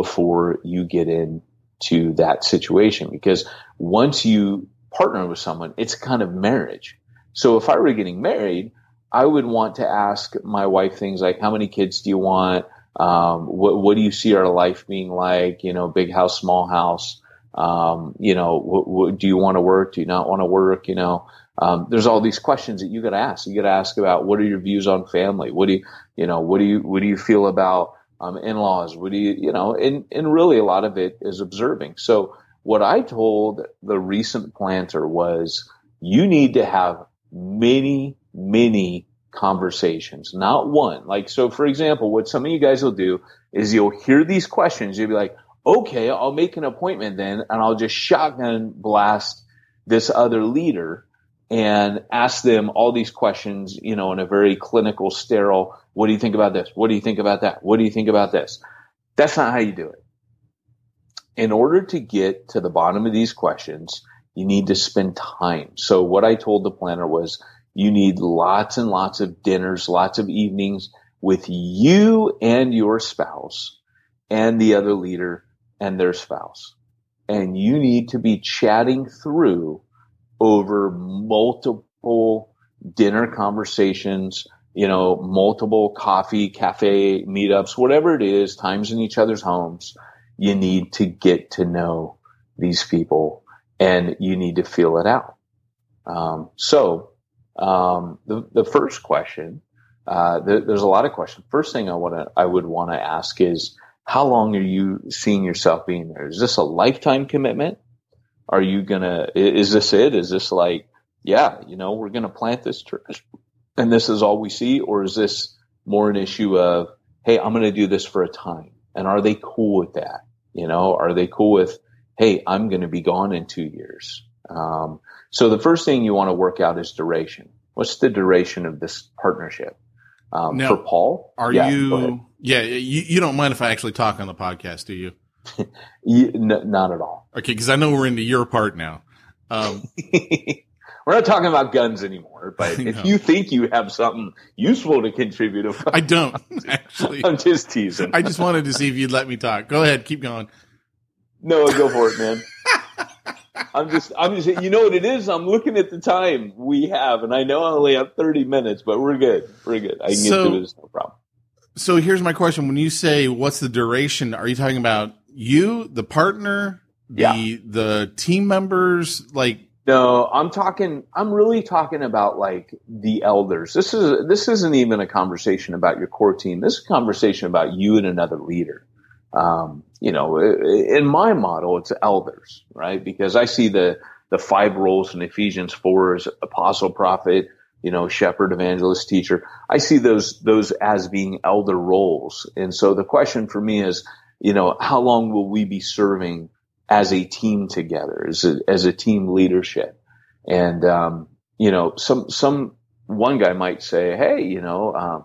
before you get into that situation. Because once you partner with someone, it's kind of marriage. So if I were getting married, I would want to ask my wife things like, how many kids do you want? Um, what, what do you see our life being like? You know, big house, small house. Um, you know, do you want to work? Do you not want to work? You know, um, there's all these questions that you got to ask. You got to ask about what are your views on family? What do you, you know, what do you, what do you feel about um, in-laws? Do you, you know, and and really a lot of it is observing. So what I told the recent planter was, you need to have many, many conversations, not one. Like, so for example, what some of you guys will do is you'll hear these questions. You'll be like, okay, I'll make an appointment then and I'll just shotgun blast this other leader and ask them all these questions, you know, in a very clinical, sterile, what do you think about this? What do you think about that? What do you think about this? That's not how you do it. In order to get to the bottom of these questions, you need to spend time. So what I told the planter was you need lots and lots of dinners, lots of evenings with you and your spouse and the other leader and their spouse. And you need to be chatting through over multiple dinner conversations, you know, multiple coffee, cafe meetups, whatever it is, times in each other's homes. You need to get to know these people and you need to feel it out. Um, so, um, the, the first question, uh, there, there's a lot of questions. First thing I want to, I would want to ask is, how long are you seeing yourself being there? Is this a lifetime commitment? Are you gonna? Is this it? Is this like, yeah, you know, we're gonna plant this church, and this is all we see, or is this more an issue of, hey, I'm gonna do this for a time, and are they cool with that? You know, are they cool with, hey, I'm gonna be gone in two years? Um, so the first thing you want to work out is duration. What's the duration of this partnership? Um, Now, for Paul, Are Yeah, you? Yeah, you, you don't mind if I actually talk on the podcast, do you? You- n- not at all. Okay, because I know we're into your part now. Um, We're not talking about guns anymore, but if you think you have something useful to contribute, I don't actually. I'm just teasing. I just wanted to see if you'd let me talk. Go ahead, keep going. no, go for it, man. I'm just, I'm just, you know what it is? I'm looking at the time we have, and I know I only have 30 minutes, but we're good. We're good. I can So- get through this, no problem. So here's my question: When you say what's the duration, are you talking about you, the partner, the Yeah. the team members? Like, No, I'm talking. I'm really talking about like the elders. This is this isn't even a conversation about your core team. This is a conversation about you and another leader. Um, you know, in my model, it's elders, right? Because I see the the five roles in Ephesians four as apostle, prophet, you know, shepherd, evangelist, teacher. I see those those as being elder roles. And so the question for me is, you know, how long will we be serving as a team together, as a, as a team leadership? And um, you know, some some one guy might say, hey, you know, um,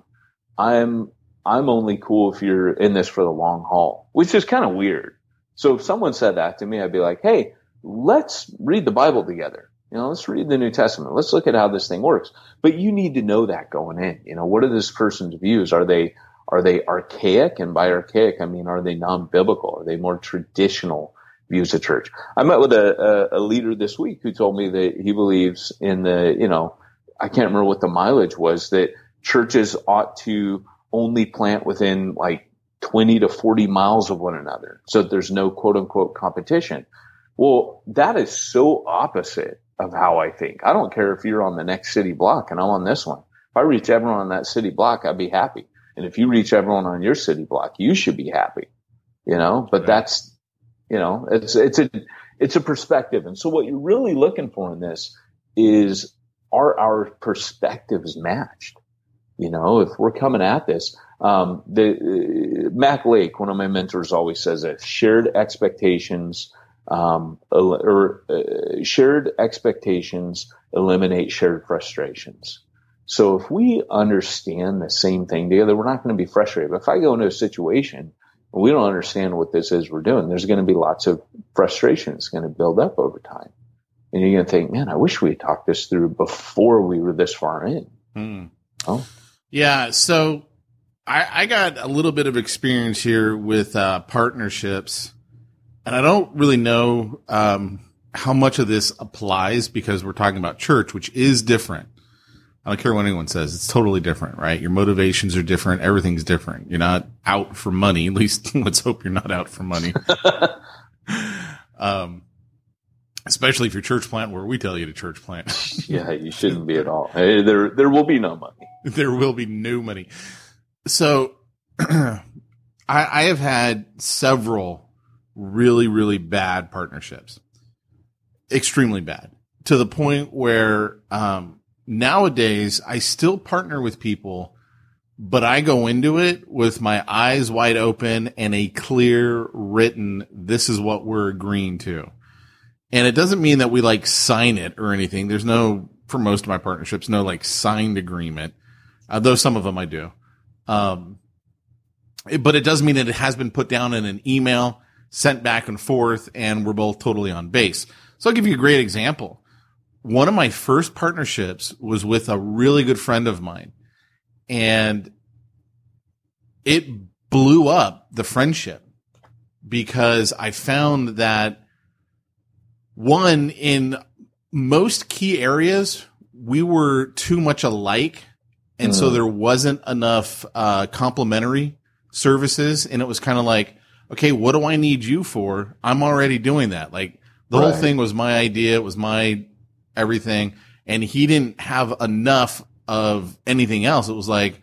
I'm I'm only cool if you're in this for the long haul, which is kind of weird. So if someone said that to me, I'd be like, hey, let's read the Bible together. You know, let's read the New Testament. Let's look at how this thing works. But you need to know that going in. You know, what are this person's views? Are they are they archaic? And by archaic, I mean, are they non-biblical? Are they more traditional views of church? I met with a, a, a leader this week who told me that he believes in the, you know, I can't remember what the mileage was that churches ought to only plant within like 20 to 40 miles of one another so that there's no quote unquote competition. Well, that is so opposite of how I think. I don't care if you're on the next city block and I'm on this one. If I reach everyone on that city block, I'd be happy. And if you reach everyone on your city block, you should be happy, you know, but Right. that's, you know, it's, it's a, it's a perspective. And so what you're really looking for in this is are our perspectives matched? You know, if we're coming at this, um, the uh, Mac Lake, one of my mentors, always says that shared expectations um, el- or uh, shared expectations eliminate shared frustrations. So if we understand the same thing together, we're not going to be frustrated. But if I go into a situation we don't understand what this is we're doing, there's going to be lots of frustration. It's going to build up over time. And you're going to think, man, I wish we had talked this through before we were this far in. hmm. Oh. yeah. So I, I got a little bit of experience here with uh, partnerships, and I don't really know um, how much of this applies because we're talking about church, which is different. I don't care what anyone says; it's totally different, right? Your motivations are different. Everything's different. You're not out for money. At least, let's hope you're not out for money. um, especially if you're church plant where we tell you to church plant. yeah, you shouldn't be at all. Hey, there, there will be no money. there will be no money. So I, I have had several really, really bad partnerships, extremely bad to the point where, um, nowadays I still partner with people, but I go into it with my eyes wide open and a clear written, this is what we're agreeing to. And it doesn't mean that we like sign it or anything. There's no, for most of my partnerships, no like signed agreement uh, though some of them I do. Um, it- but it does mean that it has been put down in an email, sent back and forth, and we're both totally on base. So I'll give you a great example. One of my first partnerships was with a really good friend of mine, and it blew up the friendship because I found that one in most key areas we were too much alike and so Mm. there wasn't enough uh complementary services and it was kind of like okay what do i need you for? I'm already doing that. Like the whole thing was my idea it was my everything and he didn't have enough of anything else it was like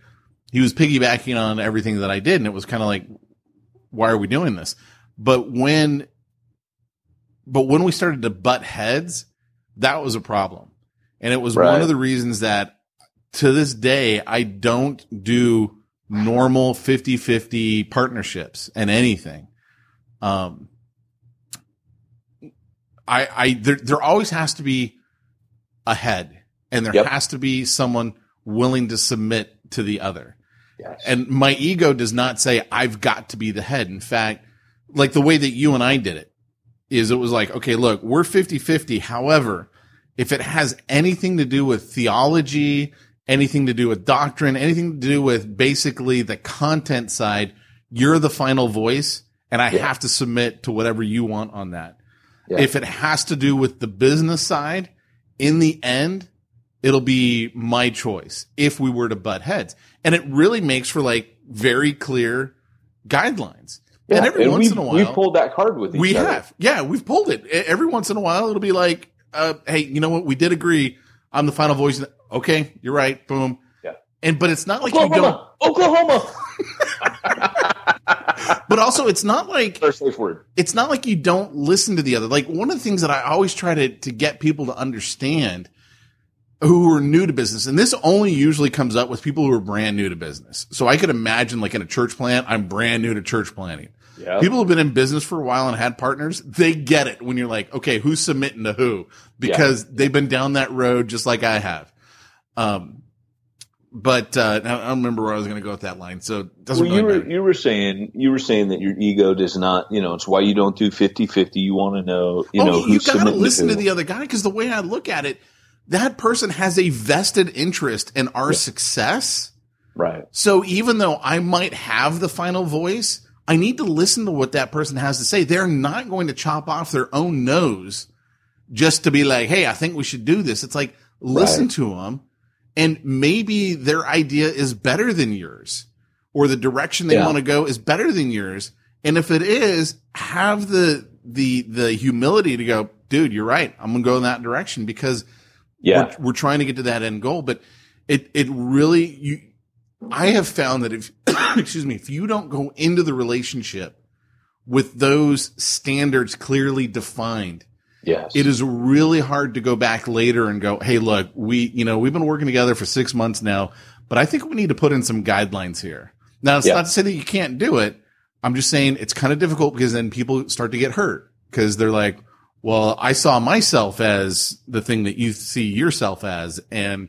he was piggybacking on everything that I did. And it was kind of like, why are we doing this? But when, but when we started to butt heads, that was a problem. And it was Right. one of the reasons that to this day, I don't do normal 50 50 partnerships and anything. Um, I, I, there, there always has to be a head and there Yep. has to be someone willing to submit to the other. Yes. And my ego does not say I've got to be the head. In fact, like the way that you and I did it is it was like, okay, look, we're 50 50. However, if it has anything to do with theology, anything to do with doctrine, anything to do with basically the content side, you're the final voice and I Yeah. have to submit to whatever you want on that. Yeah. If it has to do with the business side, in the end, it'll be my choice if we were to butt heads. And it really makes for like very clear guidelines. Yeah, and every once in a while, we've pulled that card with each we other. have. Yeah, we've pulled it. Every once in a while, it'll be like, uh, hey, you know what? We did agree. I'm the final voice. Okay, you're right. Boom. Yeah. And but it's not like you don't. Oklahoma, Oklahoma. But also, it's not like Our safe word. it's not like you don't listen to the other. Like one of the things that I always try to to get people to understand who are new to business, and this only usually comes up with people who are brand new to business. So I could imagine, like in a church plant, I'm brand new to church planting. Yeah. People who've been in business for a while and had partners, they get it when you're like, okay, who's submitting to who? Because they've been down that road just like I have. Um, but uh, I don't remember where I was going to go with that line. So it doesn't well, you really were matter. you were saying you were saying that your ego does not you know it's why you don't do 50-50. You want to know you know oh, you got to listen to the other guy because the way I look at it, that person has a vested interest in our success. right. So even though I might have the final voice, I need to listen to what that person has to say. They're not going to chop off their own nose just to be like, Hey, I think we should do this. It's like, listen Right. to them and maybe their idea is better than yours or the direction they Yeah. want to go is better than yours. And if it is, have the, the, the humility to go, dude, you're right. I'm going to go in that direction because Yeah. we're, we're trying to get to that end goal, but it, it really, you, I have found that if, excuse me, if you don't go into the relationship with those standards clearly defined, Yes. it is really hard to go back later and go, Hey, look, we, you know, we've been working together for six months now, but I think we need to put in some guidelines here. Now, it's Yeah. not to say that you can't do it. I'm just saying it's kind of difficult because then people start to get hurt because they're like, well, I saw myself as the thing that you see yourself as. And,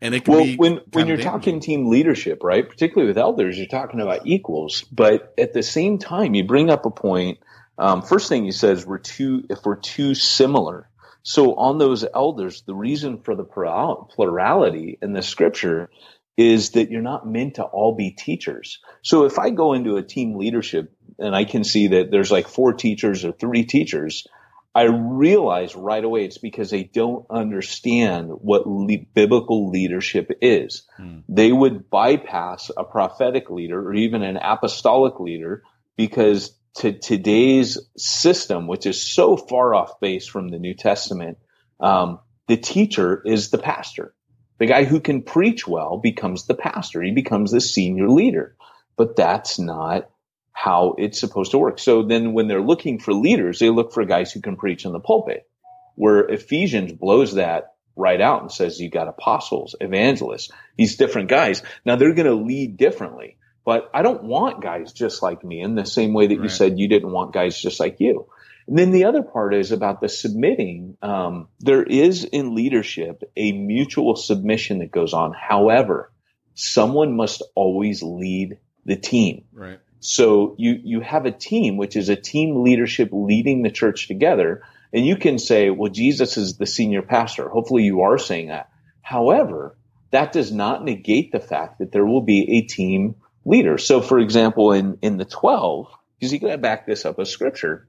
and it can well, be when when you're talking team leadership, right? Particularly with elders, you're talking about equals, but at the same time, you bring up a point. Um, first thing he says, we're too if we're too similar. So on those elders, the reason for the plurality in the scripture is that you're not meant to all be teachers. So if I go into a team leadership and I can see that there's like four teachers or three teachers, I realize right away it's because they don't understand what le- biblical leadership is. Hmm. They would bypass a prophetic leader or even an apostolic leader because to today's system, which is so far off base from the New Testament, um, the teacher is the pastor. The guy who can preach well becomes the pastor. He becomes the senior leader. But that's not how it's supposed to work. So then when they're looking for leaders, they look for guys who can preach in the pulpit. Where Ephesians blows that right out and says you got apostles, evangelists, these different guys. Now they're going to lead differently. But I don't want guys just like me in the same way that you said you didn't want guys just like you. And then the other part is about the submitting. Um, there is in leadership a mutual submission that goes on. However, someone must always lead the team. right. So you, you have a team, which is a team leadership leading the church together. And you can say, well, Jesus is the senior pastor. Hopefully you are saying that. However, that does not negate the fact that there will be a team leader. So for example, in, in the 12, because you got to back this up with scripture,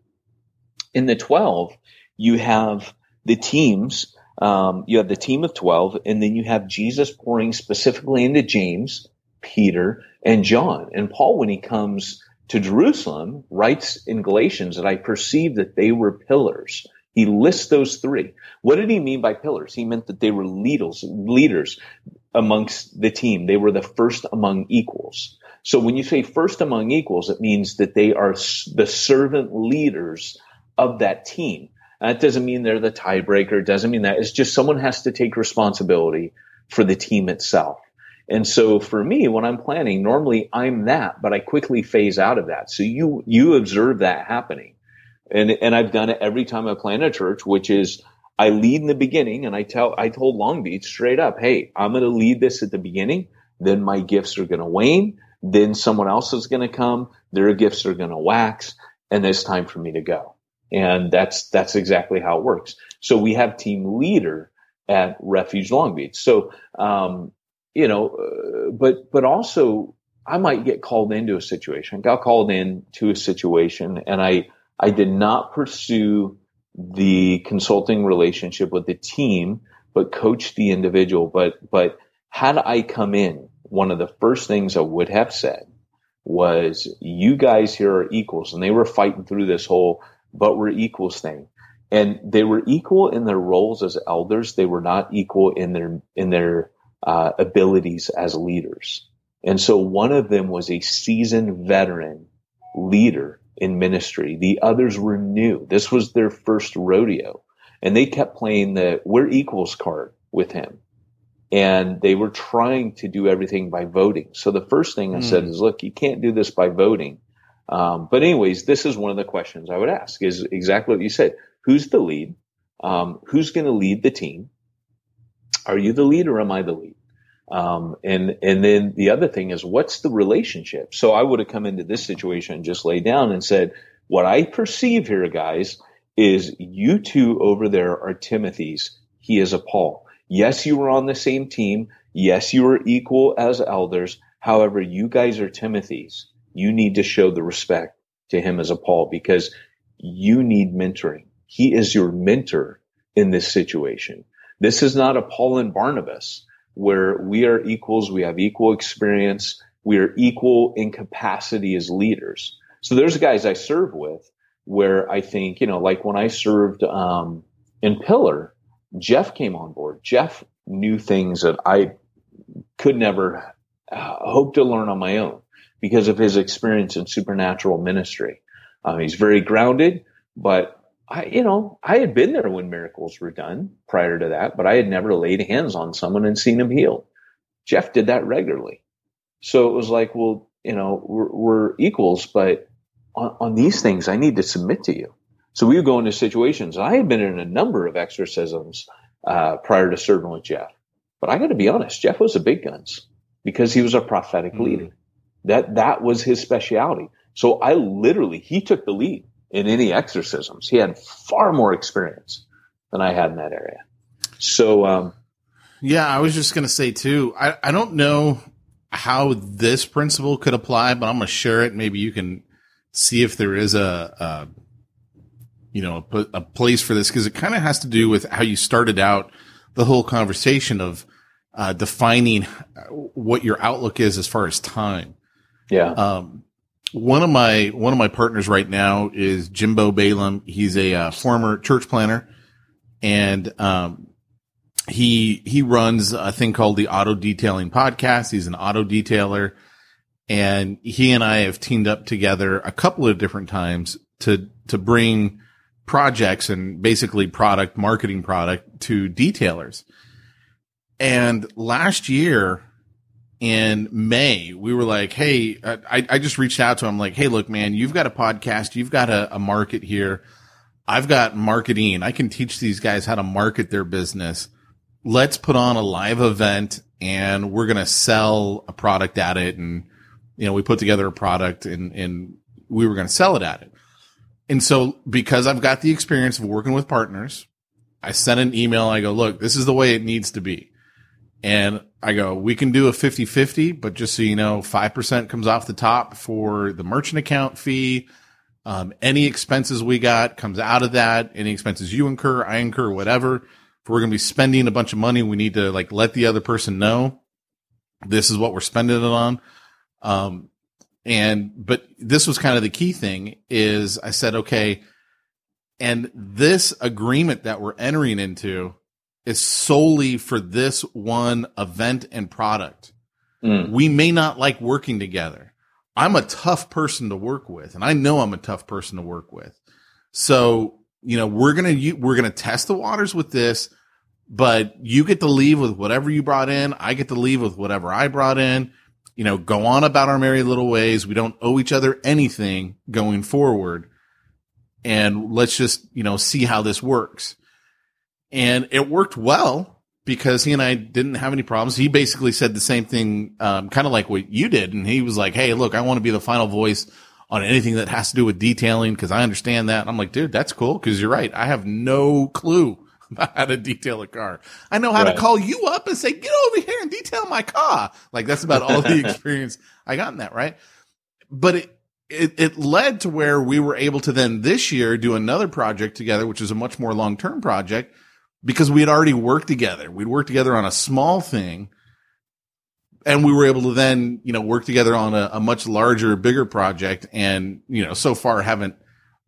in the 12, you have the teams, um, you have the team of 12, and then you have Jesus pouring specifically into James, Peter, and John. And Paul, when he comes to Jerusalem, writes in Galatians that I perceive that they were pillars. He lists those three. What did he mean by pillars? He meant that they were leaders, leaders. amongst the team. They were the first among equals. So when you say first among equals, it means that they are the servant leaders of that team. That doesn't mean they're the tiebreaker. It doesn't mean that. It's just someone has to take responsibility for the team itself. And so for me, when I'm planning, normally I'm that, but I quickly phase out of that. So you, you observe that happening. And, and I've done it every time I plan a church, which is I lead in the beginning and I tell, I told Long Beach straight up, Hey, I'm going to lead this at the beginning. Then my gifts are going to wane. Then someone else is going to come. Their gifts are going to wax and it's time for me to go. And that's, that's exactly how it works. So we have team leader at Refuge Long Beach. So, um, you know, uh, but, but also I might get called into a situation. Got called in to a situation and I, I did not pursue the consulting relationship with the team, but coach the individual. But, but had I come in, one of the first things I would have said was, you guys here are equals. And they were fighting through this whole, but we're equals thing. And they were equal in their roles as elders. They were not equal in their, in their, uh, abilities as leaders. And so one of them was a seasoned veteran leader in ministry. The others were new. This was their first rodeo and they kept playing the we're equals card with him. And they were trying to do everything by voting. So the first thing I mm. said hmm. is, look, you can't do this by voting. Um, but anyways, this is one of the questions I would ask is exactly what you said. Who's the lead? Um, who's going to lead the team? Are you the lead or am I the lead? Um, and, and then the other thing is what's the relationship? So I would have come into this situation and just laid down and said, what I perceive here, guys, is you two over there are Timothy's. He is a Paul. Yes, you were on the same team. Yes, you were equal as elders. However, you guys are Timothy's. You need to show the respect to him as a Paul because you need mentoring. He is your mentor in this situation. This is not a Paul and Barnabas where we are equals. We have equal experience. We are equal in capacity as leaders. So there's guys I serve with where I think, you know, like when I served, um, in Pillar, Jeff came on board. Jeff knew things that I could never uh, hope to learn on my own because of his experience in supernatural ministry. Uh, he's very grounded, but I, you know, I had been there when miracles were done prior to that, but I had never laid hands on someone and seen him healed. Jeff did that regularly. So it was like, well, you know, we're, we're equals, but on, on, these things, I need to submit to you. So we would go into situations. I had been in a number of exorcisms uh, prior to serving with Jeff, but I got to be honest, Jeff was a big guns because he was a prophetic mm-hmm. leader. That that was his specialty. So I literally he took the lead in any exorcisms. He had far more experience than I had in that area. So, um, yeah, I was just going to say too, I, I don't know how this principle could apply, but I'm going to share it. Maybe you can see if there is a, a you know, a, a place for this because it kind of has to do with how you started out the whole conversation of uh, defining what your outlook is as far as time. Yeah. Um, one of my one of my partners right now is Jimbo Balaam. He's a uh, former church planter, and um, he he runs a thing called the Auto Detailing Podcast. He's an auto detailer, and he and I have teamed up together a couple of different times to to bring projects and basically product marketing product to detailers. And last year, in May, we were like, Hey, I, I just reached out to him like, Hey, look, man, you've got a podcast. You've got a, a market here. I've got marketing. I can teach these guys how to market their business. Let's put on a live event and we're going to sell a product at it. And, you know, we put together a product and, and we were going to sell it at it. And so because I've got the experience of working with partners, I sent an email. I go, look, this is the way it needs to be. And I go, we can do a 50 50, but just so you know, 5% comes off the top for the merchant account fee. Um, any expenses we got comes out of that. Any expenses you incur, I incur, whatever. If we're going to be spending a bunch of money, we need to like let the other person know this is what we're spending it on. Um, and, but this was kind of the key thing is I said, okay, and this agreement that we're entering into is solely for this one event and product, Mm. we may not like working together. I'm a tough person to work with, and I know I'm a tough person to work with. So, you know, we're gonna we're gonna test the waters with this, but you get to leave with whatever you brought in. I get to leave with whatever I brought in. You know, go on about our merry little ways. We don't owe each other anything going forward, and let's just you know see how this works. And it worked well because he and I didn't have any problems. He basically said the same thing, um, kind of like what you did. And he was like, Hey, look, I want to be the final voice on anything that has to do with detailing because I understand that. And I'm like, dude, that's cool because you're right. I have no clue how to detail a car. I know how Right. to call you up and say, get over here and detail my car. Like that's about all the experience I got in that, right? But it, it, it led to where we were able to then this year do another project together, which is a much more long term project because we had already worked together. We'd worked together on a small thing and we were able to then, you know, work together on a, a much larger, bigger project. And, you know, so far haven't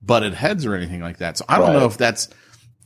butted heads or anything like that. So I don't Right. know if that's,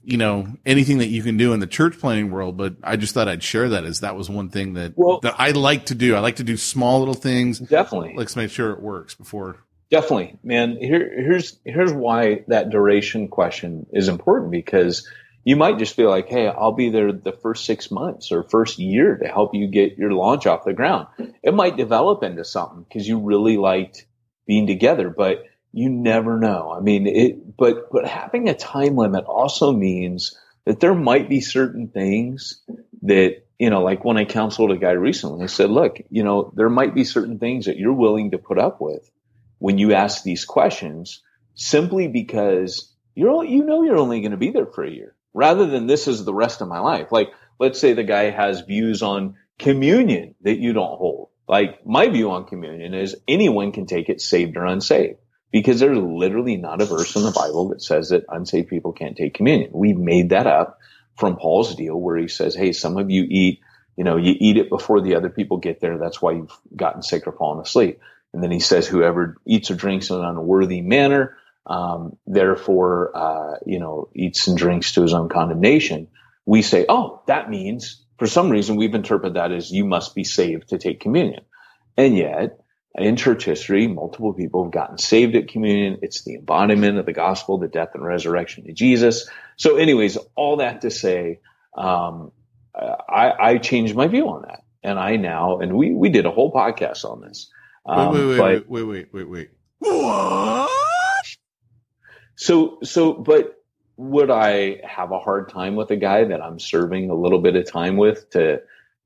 you know, anything that you can do in the church planting world, but I just thought I'd share that as that was one thing that, Well- that I like to do. I like to do small little things. Definitely. Let's make sure it works before. Definitely, man. Here, here's here's why that duration question is important because you might just be like, "Hey, I'll be there the first six months or first year to help you get your launch off the ground." It might develop into something because you really liked being together, but you never know. I mean, it. But but having a time limit also means that there might be certain things that you know, like when I counseled a guy recently, I said, "Look, you know, there might be certain things that you're willing to put up with." when you ask these questions simply because you're you know you're only going to be there for a year rather than this is the rest of my life like let's say the guy has views on communion that you don't hold like my view on communion is anyone can take it saved or unsaved because there's literally not a verse in the bible that says that unsaved people can't take communion we've made that up from paul's deal where he says hey some of you eat you know you eat it before the other people get there that's why you've gotten sick or fallen asleep and then he says, whoever eats or drinks in an unworthy manner, um, therefore, uh, you know, eats and drinks to his own condemnation. We say, oh, that means for some reason we've interpreted that as you must be saved to take communion. And yet in church history, multiple people have gotten saved at communion. It's the embodiment of the gospel, the death and resurrection of Jesus. So anyways, all that to say, um, I, I changed my view on that. And I now, and we, we did a whole podcast on this. Um, wait, wait, wait, wait, wait, wait, wait. What? So, so, but would I have a hard time with a guy that I'm serving a little bit of time with to,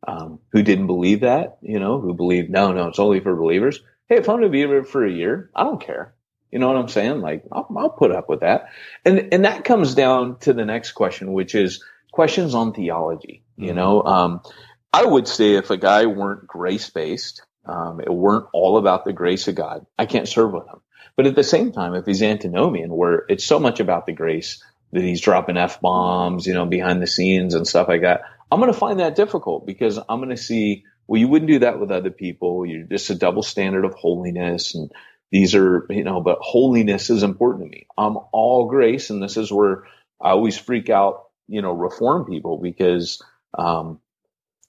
um, who didn't believe that, you know, who believed, no, no, it's only for believers. Hey, if I'm going to be here for a year, I don't care. You know what I'm saying? Like, I'll, I'll put up with that. And, and that comes down to the next question, which is questions on theology. You know, um, I would say if a guy weren't grace based, um, it weren't all about the grace of God, I can't serve with him. But at the same time, if he's antinomian, where it's so much about the grace that he's dropping f bombs, you know, behind the scenes and stuff like that, I'm going to find that difficult because I'm going to see, well, you wouldn't do that with other people. You're just a double standard of holiness, and these are, you know, but holiness is important to me. I'm all grace, and this is where I always freak out, you know, reform people because um,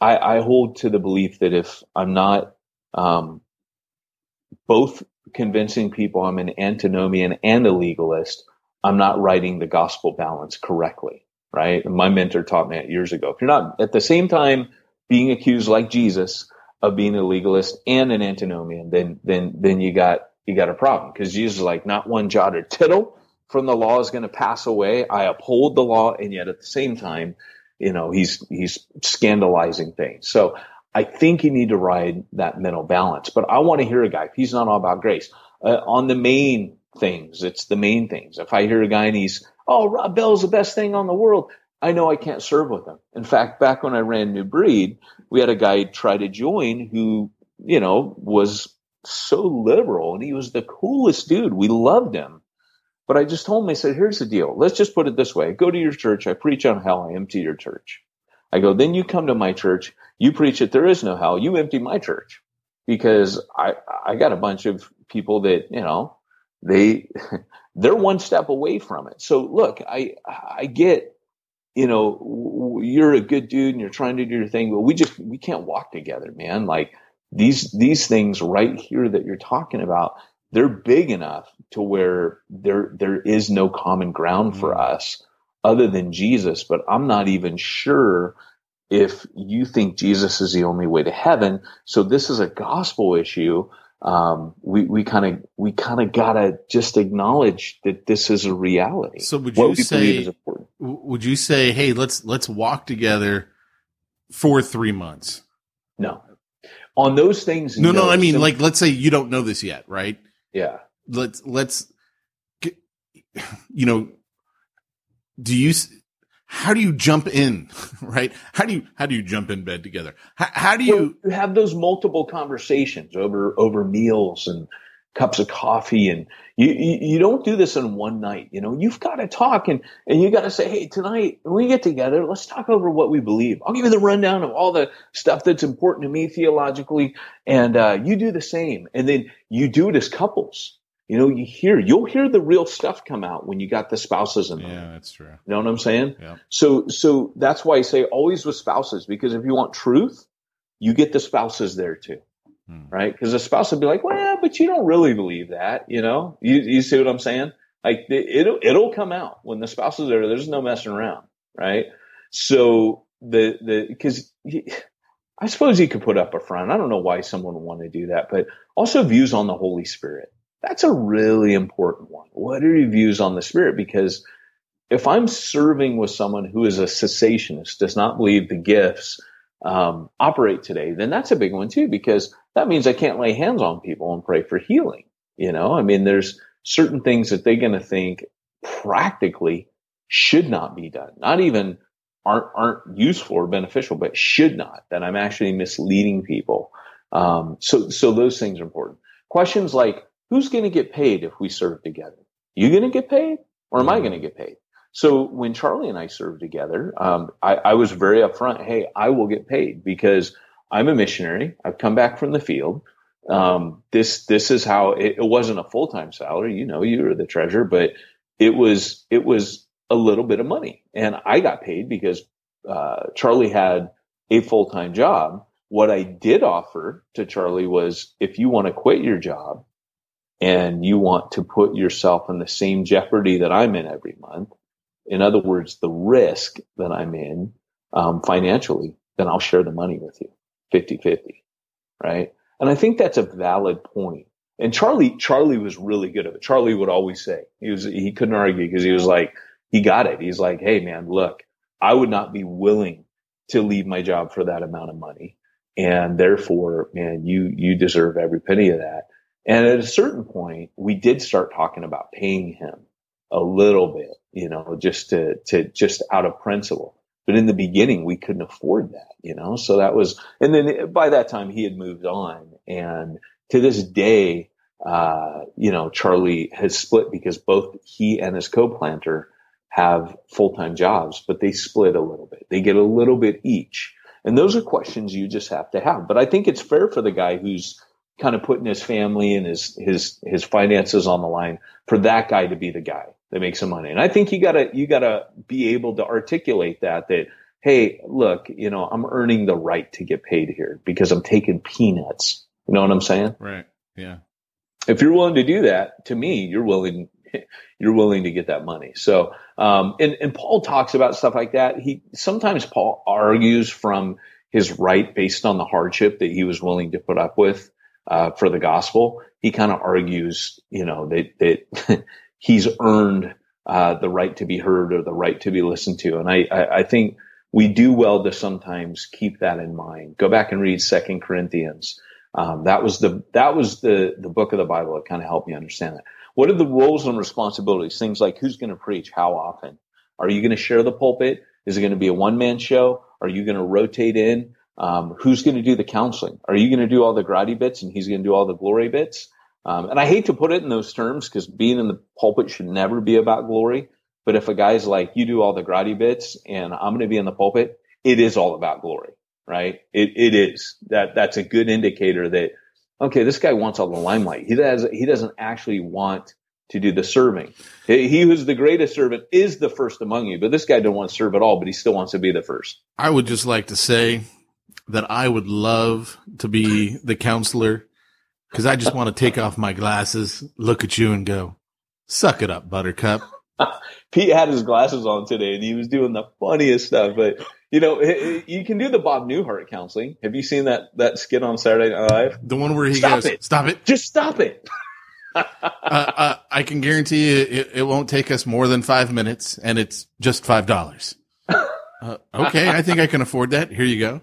I, I hold to the belief that if I'm not um, both convincing people I'm an antinomian and a legalist, I'm not writing the gospel balance correctly, right? My mentor taught me that years ago. If you're not at the same time being accused like Jesus of being a legalist and an antinomian, then then then you got you got a problem because Jesus is like not one jot or tittle from the law is going to pass away. I uphold the law, and yet at the same time, you know, he's he's scandalizing things. So I think you need to ride that mental balance. But I want to hear a guy. He's not all about grace uh, on the main things, it's the main things. If I hear a guy and he's, oh, Rob Bell's the best thing on the world. I know I can't serve with him. In fact, back when I ran New Breed, we had a guy try to join who, you know, was so liberal and he was the coolest dude. We loved him. But I just told him, I said, here's the deal. Let's just put it this way. I go to your church. I preach on hell. I empty your church. I go, then you come to my church. You preach that there is no hell. You empty my church because I, I got a bunch of people that, you know, they, they're one step away from it. So look, I, I get you know, you're a good dude and you're trying to do your thing, but we just, we can't walk together, man. Like these, these things right here that you're talking about, they're big enough to where there, there is no common ground for mm-hmm. us other than Jesus. But I'm not even sure if you think Jesus is the only way to heaven. So this is a gospel issue. Um, we, we kind of, we kind of gotta just acknowledge that this is a reality. So would you say? Would you say, hey, let's let's walk together for three months? No. On those things. No, no, I mean, Sim- like, let's say you don't know this yet, right? yeah. Let's let's, you know, do you? How do you jump in, right? How do you how do you jump in bed together? How, how do you? you have those multiple conversations over over meals and cups of coffee and you, you you don't do this in one night you know you've got to talk and and you got to say hey tonight when we get together let's talk over what we believe i'll give you the rundown of all the stuff that's important to me theologically and uh, you do the same and then you do it as couples you know you hear you'll hear the real stuff come out when you got the spouses in there Yeah, that's true. you know what i'm saying Yeah. so so that's why I say always with spouses because if you want truth, you get the spouses there too. Hmm. Right? Because the spouse will be like, well, but you don't really believe that, you know? You you see what I'm saying? Like it- it'll it'll come out when the spouses are there. There's no messing around, right? So the the because I suppose you could put up a front. I don't know why someone would want to do that, but also views on the Holy Spirit. That's a really important one. What are your views on the Spirit? Because if I'm serving with someone who is a cessationist, does not believe the gifts um, operate today, then that's a big one too, because that means I can't lay hands on people and pray for healing. You know, I mean, there's certain things that they're going to think practically should not be done. Not even aren't aren't useful or beneficial, but should not. That I'm actually misleading people. Um, so so those things are important. Questions like who's going to get paid if we serve together? You going to get paid, or am I going to get paid? So when Charlie and I served together, um, I, I was very upfront. Hey, I will get paid because I'm a missionary. I've come back from the field. Um, this this is how it, it wasn't a full time salary. You know, you were the treasurer, but it was it was a little bit of money, and I got paid because uh, Charlie had a full time job. What I did offer to Charlie was, if you want to quit your job and you want to put yourself in the same jeopardy that I'm in every month, in other words, the risk that I'm in um, financially, then I'll share the money with you 50 50. Right. And I think that's a valid point. And Charlie, Charlie was really good at it. Charlie would always say he was, he couldn't argue because he was like, he got it. He's like, Hey man, look, I would not be willing to leave my job for that amount of money. And therefore, man, you, you deserve every penny of that. And at a certain point, we did start talking about paying him a little bit, you know, just to, to just out of principle. But in the beginning, we couldn't afford that, you know, so that was, and then by that time he had moved on. And to this day, uh, you know, Charlie has split because both he and his co-planter have full-time jobs, but they split a little bit. They get a little bit each. And those are questions you just have to have. But I think it's fair for the guy who's kind of putting his family and his his his finances on the line for that guy to be the guy that makes some money. And I think you gotta you gotta be able to articulate that that hey, look, you know, I'm earning the right to get paid here because I'm taking peanuts. You know what I'm saying? Right. Yeah. If you're willing to do that, to me, you're willing you're willing to get that money. So um and, and Paul talks about stuff like that. He sometimes Paul argues from his right based on the hardship that he was willing to put up with uh, for the gospel. He kind of argues, you know, that that he's earned uh, the right to be heard or the right to be listened to, and I, I, I think we do well to sometimes keep that in mind. Go back and read Second Corinthians. Um, that was the that was the the book of the Bible that kind of helped me understand that. What are the roles and responsibilities? Things like who's going to preach, how often, are you going to share the pulpit? Is it going to be a one man show? Are you going to rotate in? Um, who's going to do the counseling? Are you going to do all the grady bits and he's going to do all the glory bits? Um, and I hate to put it in those terms because being in the pulpit should never be about glory. But if a guy's like, you do all the grady bits and I'm going to be in the pulpit, it is all about glory, right? It, it is that that's a good indicator that, okay, this guy wants all the limelight. He does, he doesn't actually want to do the serving. He who's the greatest servant is the first among you, but this guy don't want to serve at all, but he still wants to be the first. I would just like to say that I would love to be the counselor because I just want to take off my glasses, look at you, and go, "Suck it up, Buttercup." Pete had his glasses on today, and he was doing the funniest stuff. But you know, you can do the Bob Newhart counseling. Have you seen that that skit on Saturday Night Live? The one where he Stop goes, it. "Stop it." Just stop it. uh, uh, I can guarantee you it, it won't take us more than five minutes, and it's just five dollars. Uh, okay, I think I can afford that. Here you go.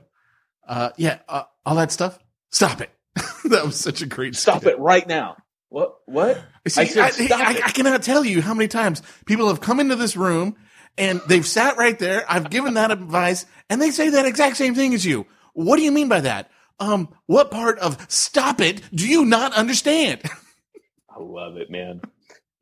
Uh, yeah, uh, all that stuff. Stop it. that was such a great. Stop skit. it right now. What? What? See, I said I, stop I- it. I cannot tell you how many times people have come into this room and they've sat right there. I've given that advice, and they say that exact same thing as you. What do you mean by that? Um, what part of "stop it" do you not understand? I love it, man.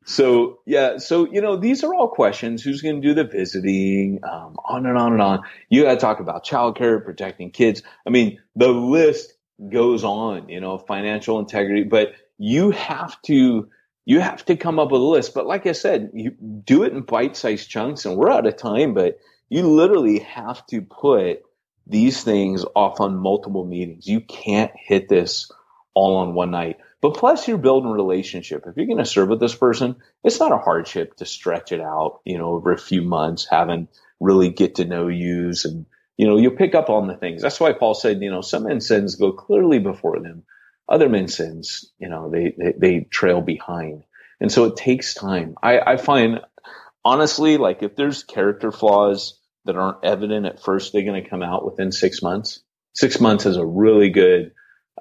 So yeah, so you know, these are all questions. Who's going to do the visiting? Um, on and on and on. You got to talk about childcare, protecting kids. I mean, the list goes on. You know, financial integrity, but you have to you have to come up with a list. But like I said, you do it in bite-sized chunks. And we're out of time, but you literally have to put these things off on multiple meetings. You can't hit this all on one night. But plus, you're building a relationship. If you're going to serve with this person, it's not a hardship to stretch it out, you know, over a few months, having really get to know yous, and you know, you'll pick up on the things. That's why Paul said, you know, some men's sins go clearly before them, other men's sins, you know, they they, they trail behind, and so it takes time. I, I find, honestly, like if there's character flaws that aren't evident at first, they're going to come out within six months. Six months is a really good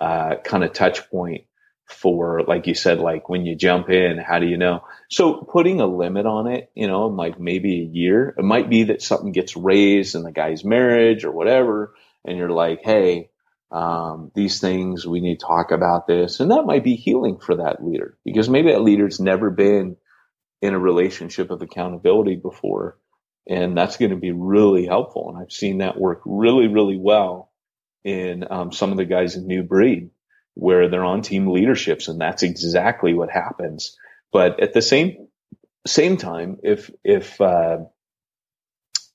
uh, kind of touch point for, like you said, like when you jump in, how do you know? So putting a limit on it, you know, like maybe a year, it might be that something gets raised in the guy's marriage or whatever. And you're like, Hey, um, these things, we need to talk about this. And that might be healing for that leader because maybe that leader's never been in a relationship of accountability before. And that's going to be really helpful. And I've seen that work really, really well in um, some of the guys in New Breed where they're on team leaderships. And that's exactly what happens. But at the same, same time, if, if, uh,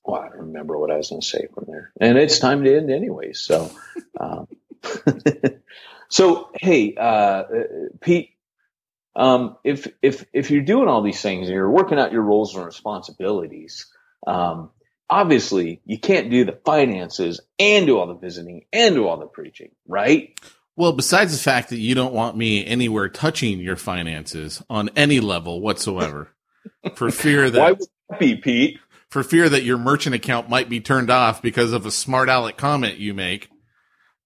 well, I don't remember what I was going to say from there and it's time to end anyway. So, um, so, hey, uh, Pete, um, if, if, if you're doing all these things and you're working out your roles and responsibilities, um, obviously you can't do the finances and do all the visiting and do all the preaching, right? Well, besides the fact that you don't want me anywhere touching your finances on any level whatsoever, for fear that Why would that be, Pete? for fear that your merchant account might be turned off because of a smart aleck comment you make.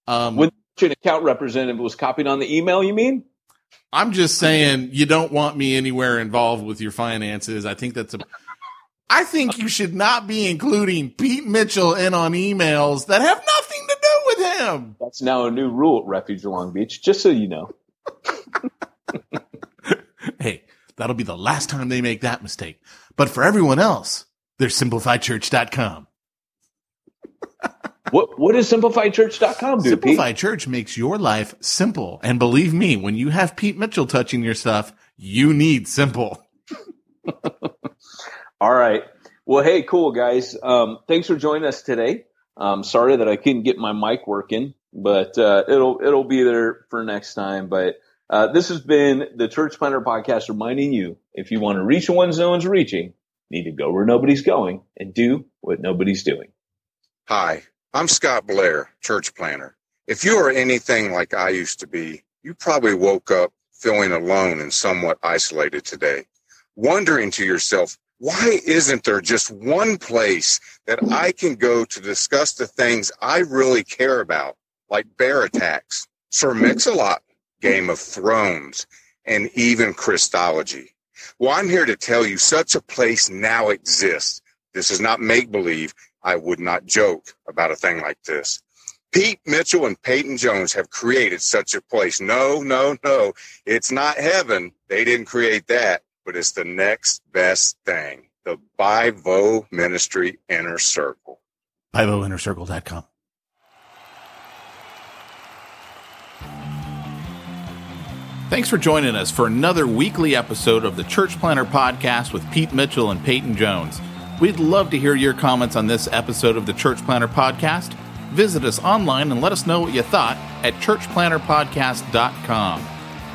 Um, When your account representative was copied on the email, you mean? I'm just saying you don't want me anywhere involved with your finances. I think that's a. I think you should not be including Pete Mitchell in on emails that have nothing to do with him. That's now a new rule at Refuge Long Beach, just so you know. Hey, that'll be the last time they make that mistake. But for everyone else, there's simplifiedchurch.com. What what does simplifiedchurch.com do, Pete? Simplified Church makes your life simple. And believe me, when you have Pete Mitchell touching your stuff, you need simple. All right. Well, hey, cool guys. Um, thanks for joining us today. Um, sorry that I couldn't get my mic working, but uh, it'll it'll be there for next time. But uh, this has been the Church Planter Podcast, reminding you if you want to reach the ones no one's reaching, need to go where nobody's going and do what nobody's doing. Hi, I'm Scott Blair, church planter. If you are anything like I used to be, you probably woke up feeling alone and somewhat isolated today, wondering to yourself, why isn't there just one place that I can go to discuss the things I really care about, like bear attacks, Sir Mix-a-Lot, Game of Thrones, and even Christology? Well, I'm here to tell you such a place now exists. This is not make believe. I would not joke about a thing like this. Pete Mitchell and Peyton Jones have created such a place. No, no, no. It's not heaven. They didn't create that, but it's the next best thing. The Bivo Ministry Inner Circle. Thanks for joining us for another weekly episode of the Church Planter Podcast with Pete Mitchell and Peyton Jones. We'd love to hear your comments on this episode of the Church Planter Podcast. Visit us online and let us know what you thought at churchplanterpodcast.com.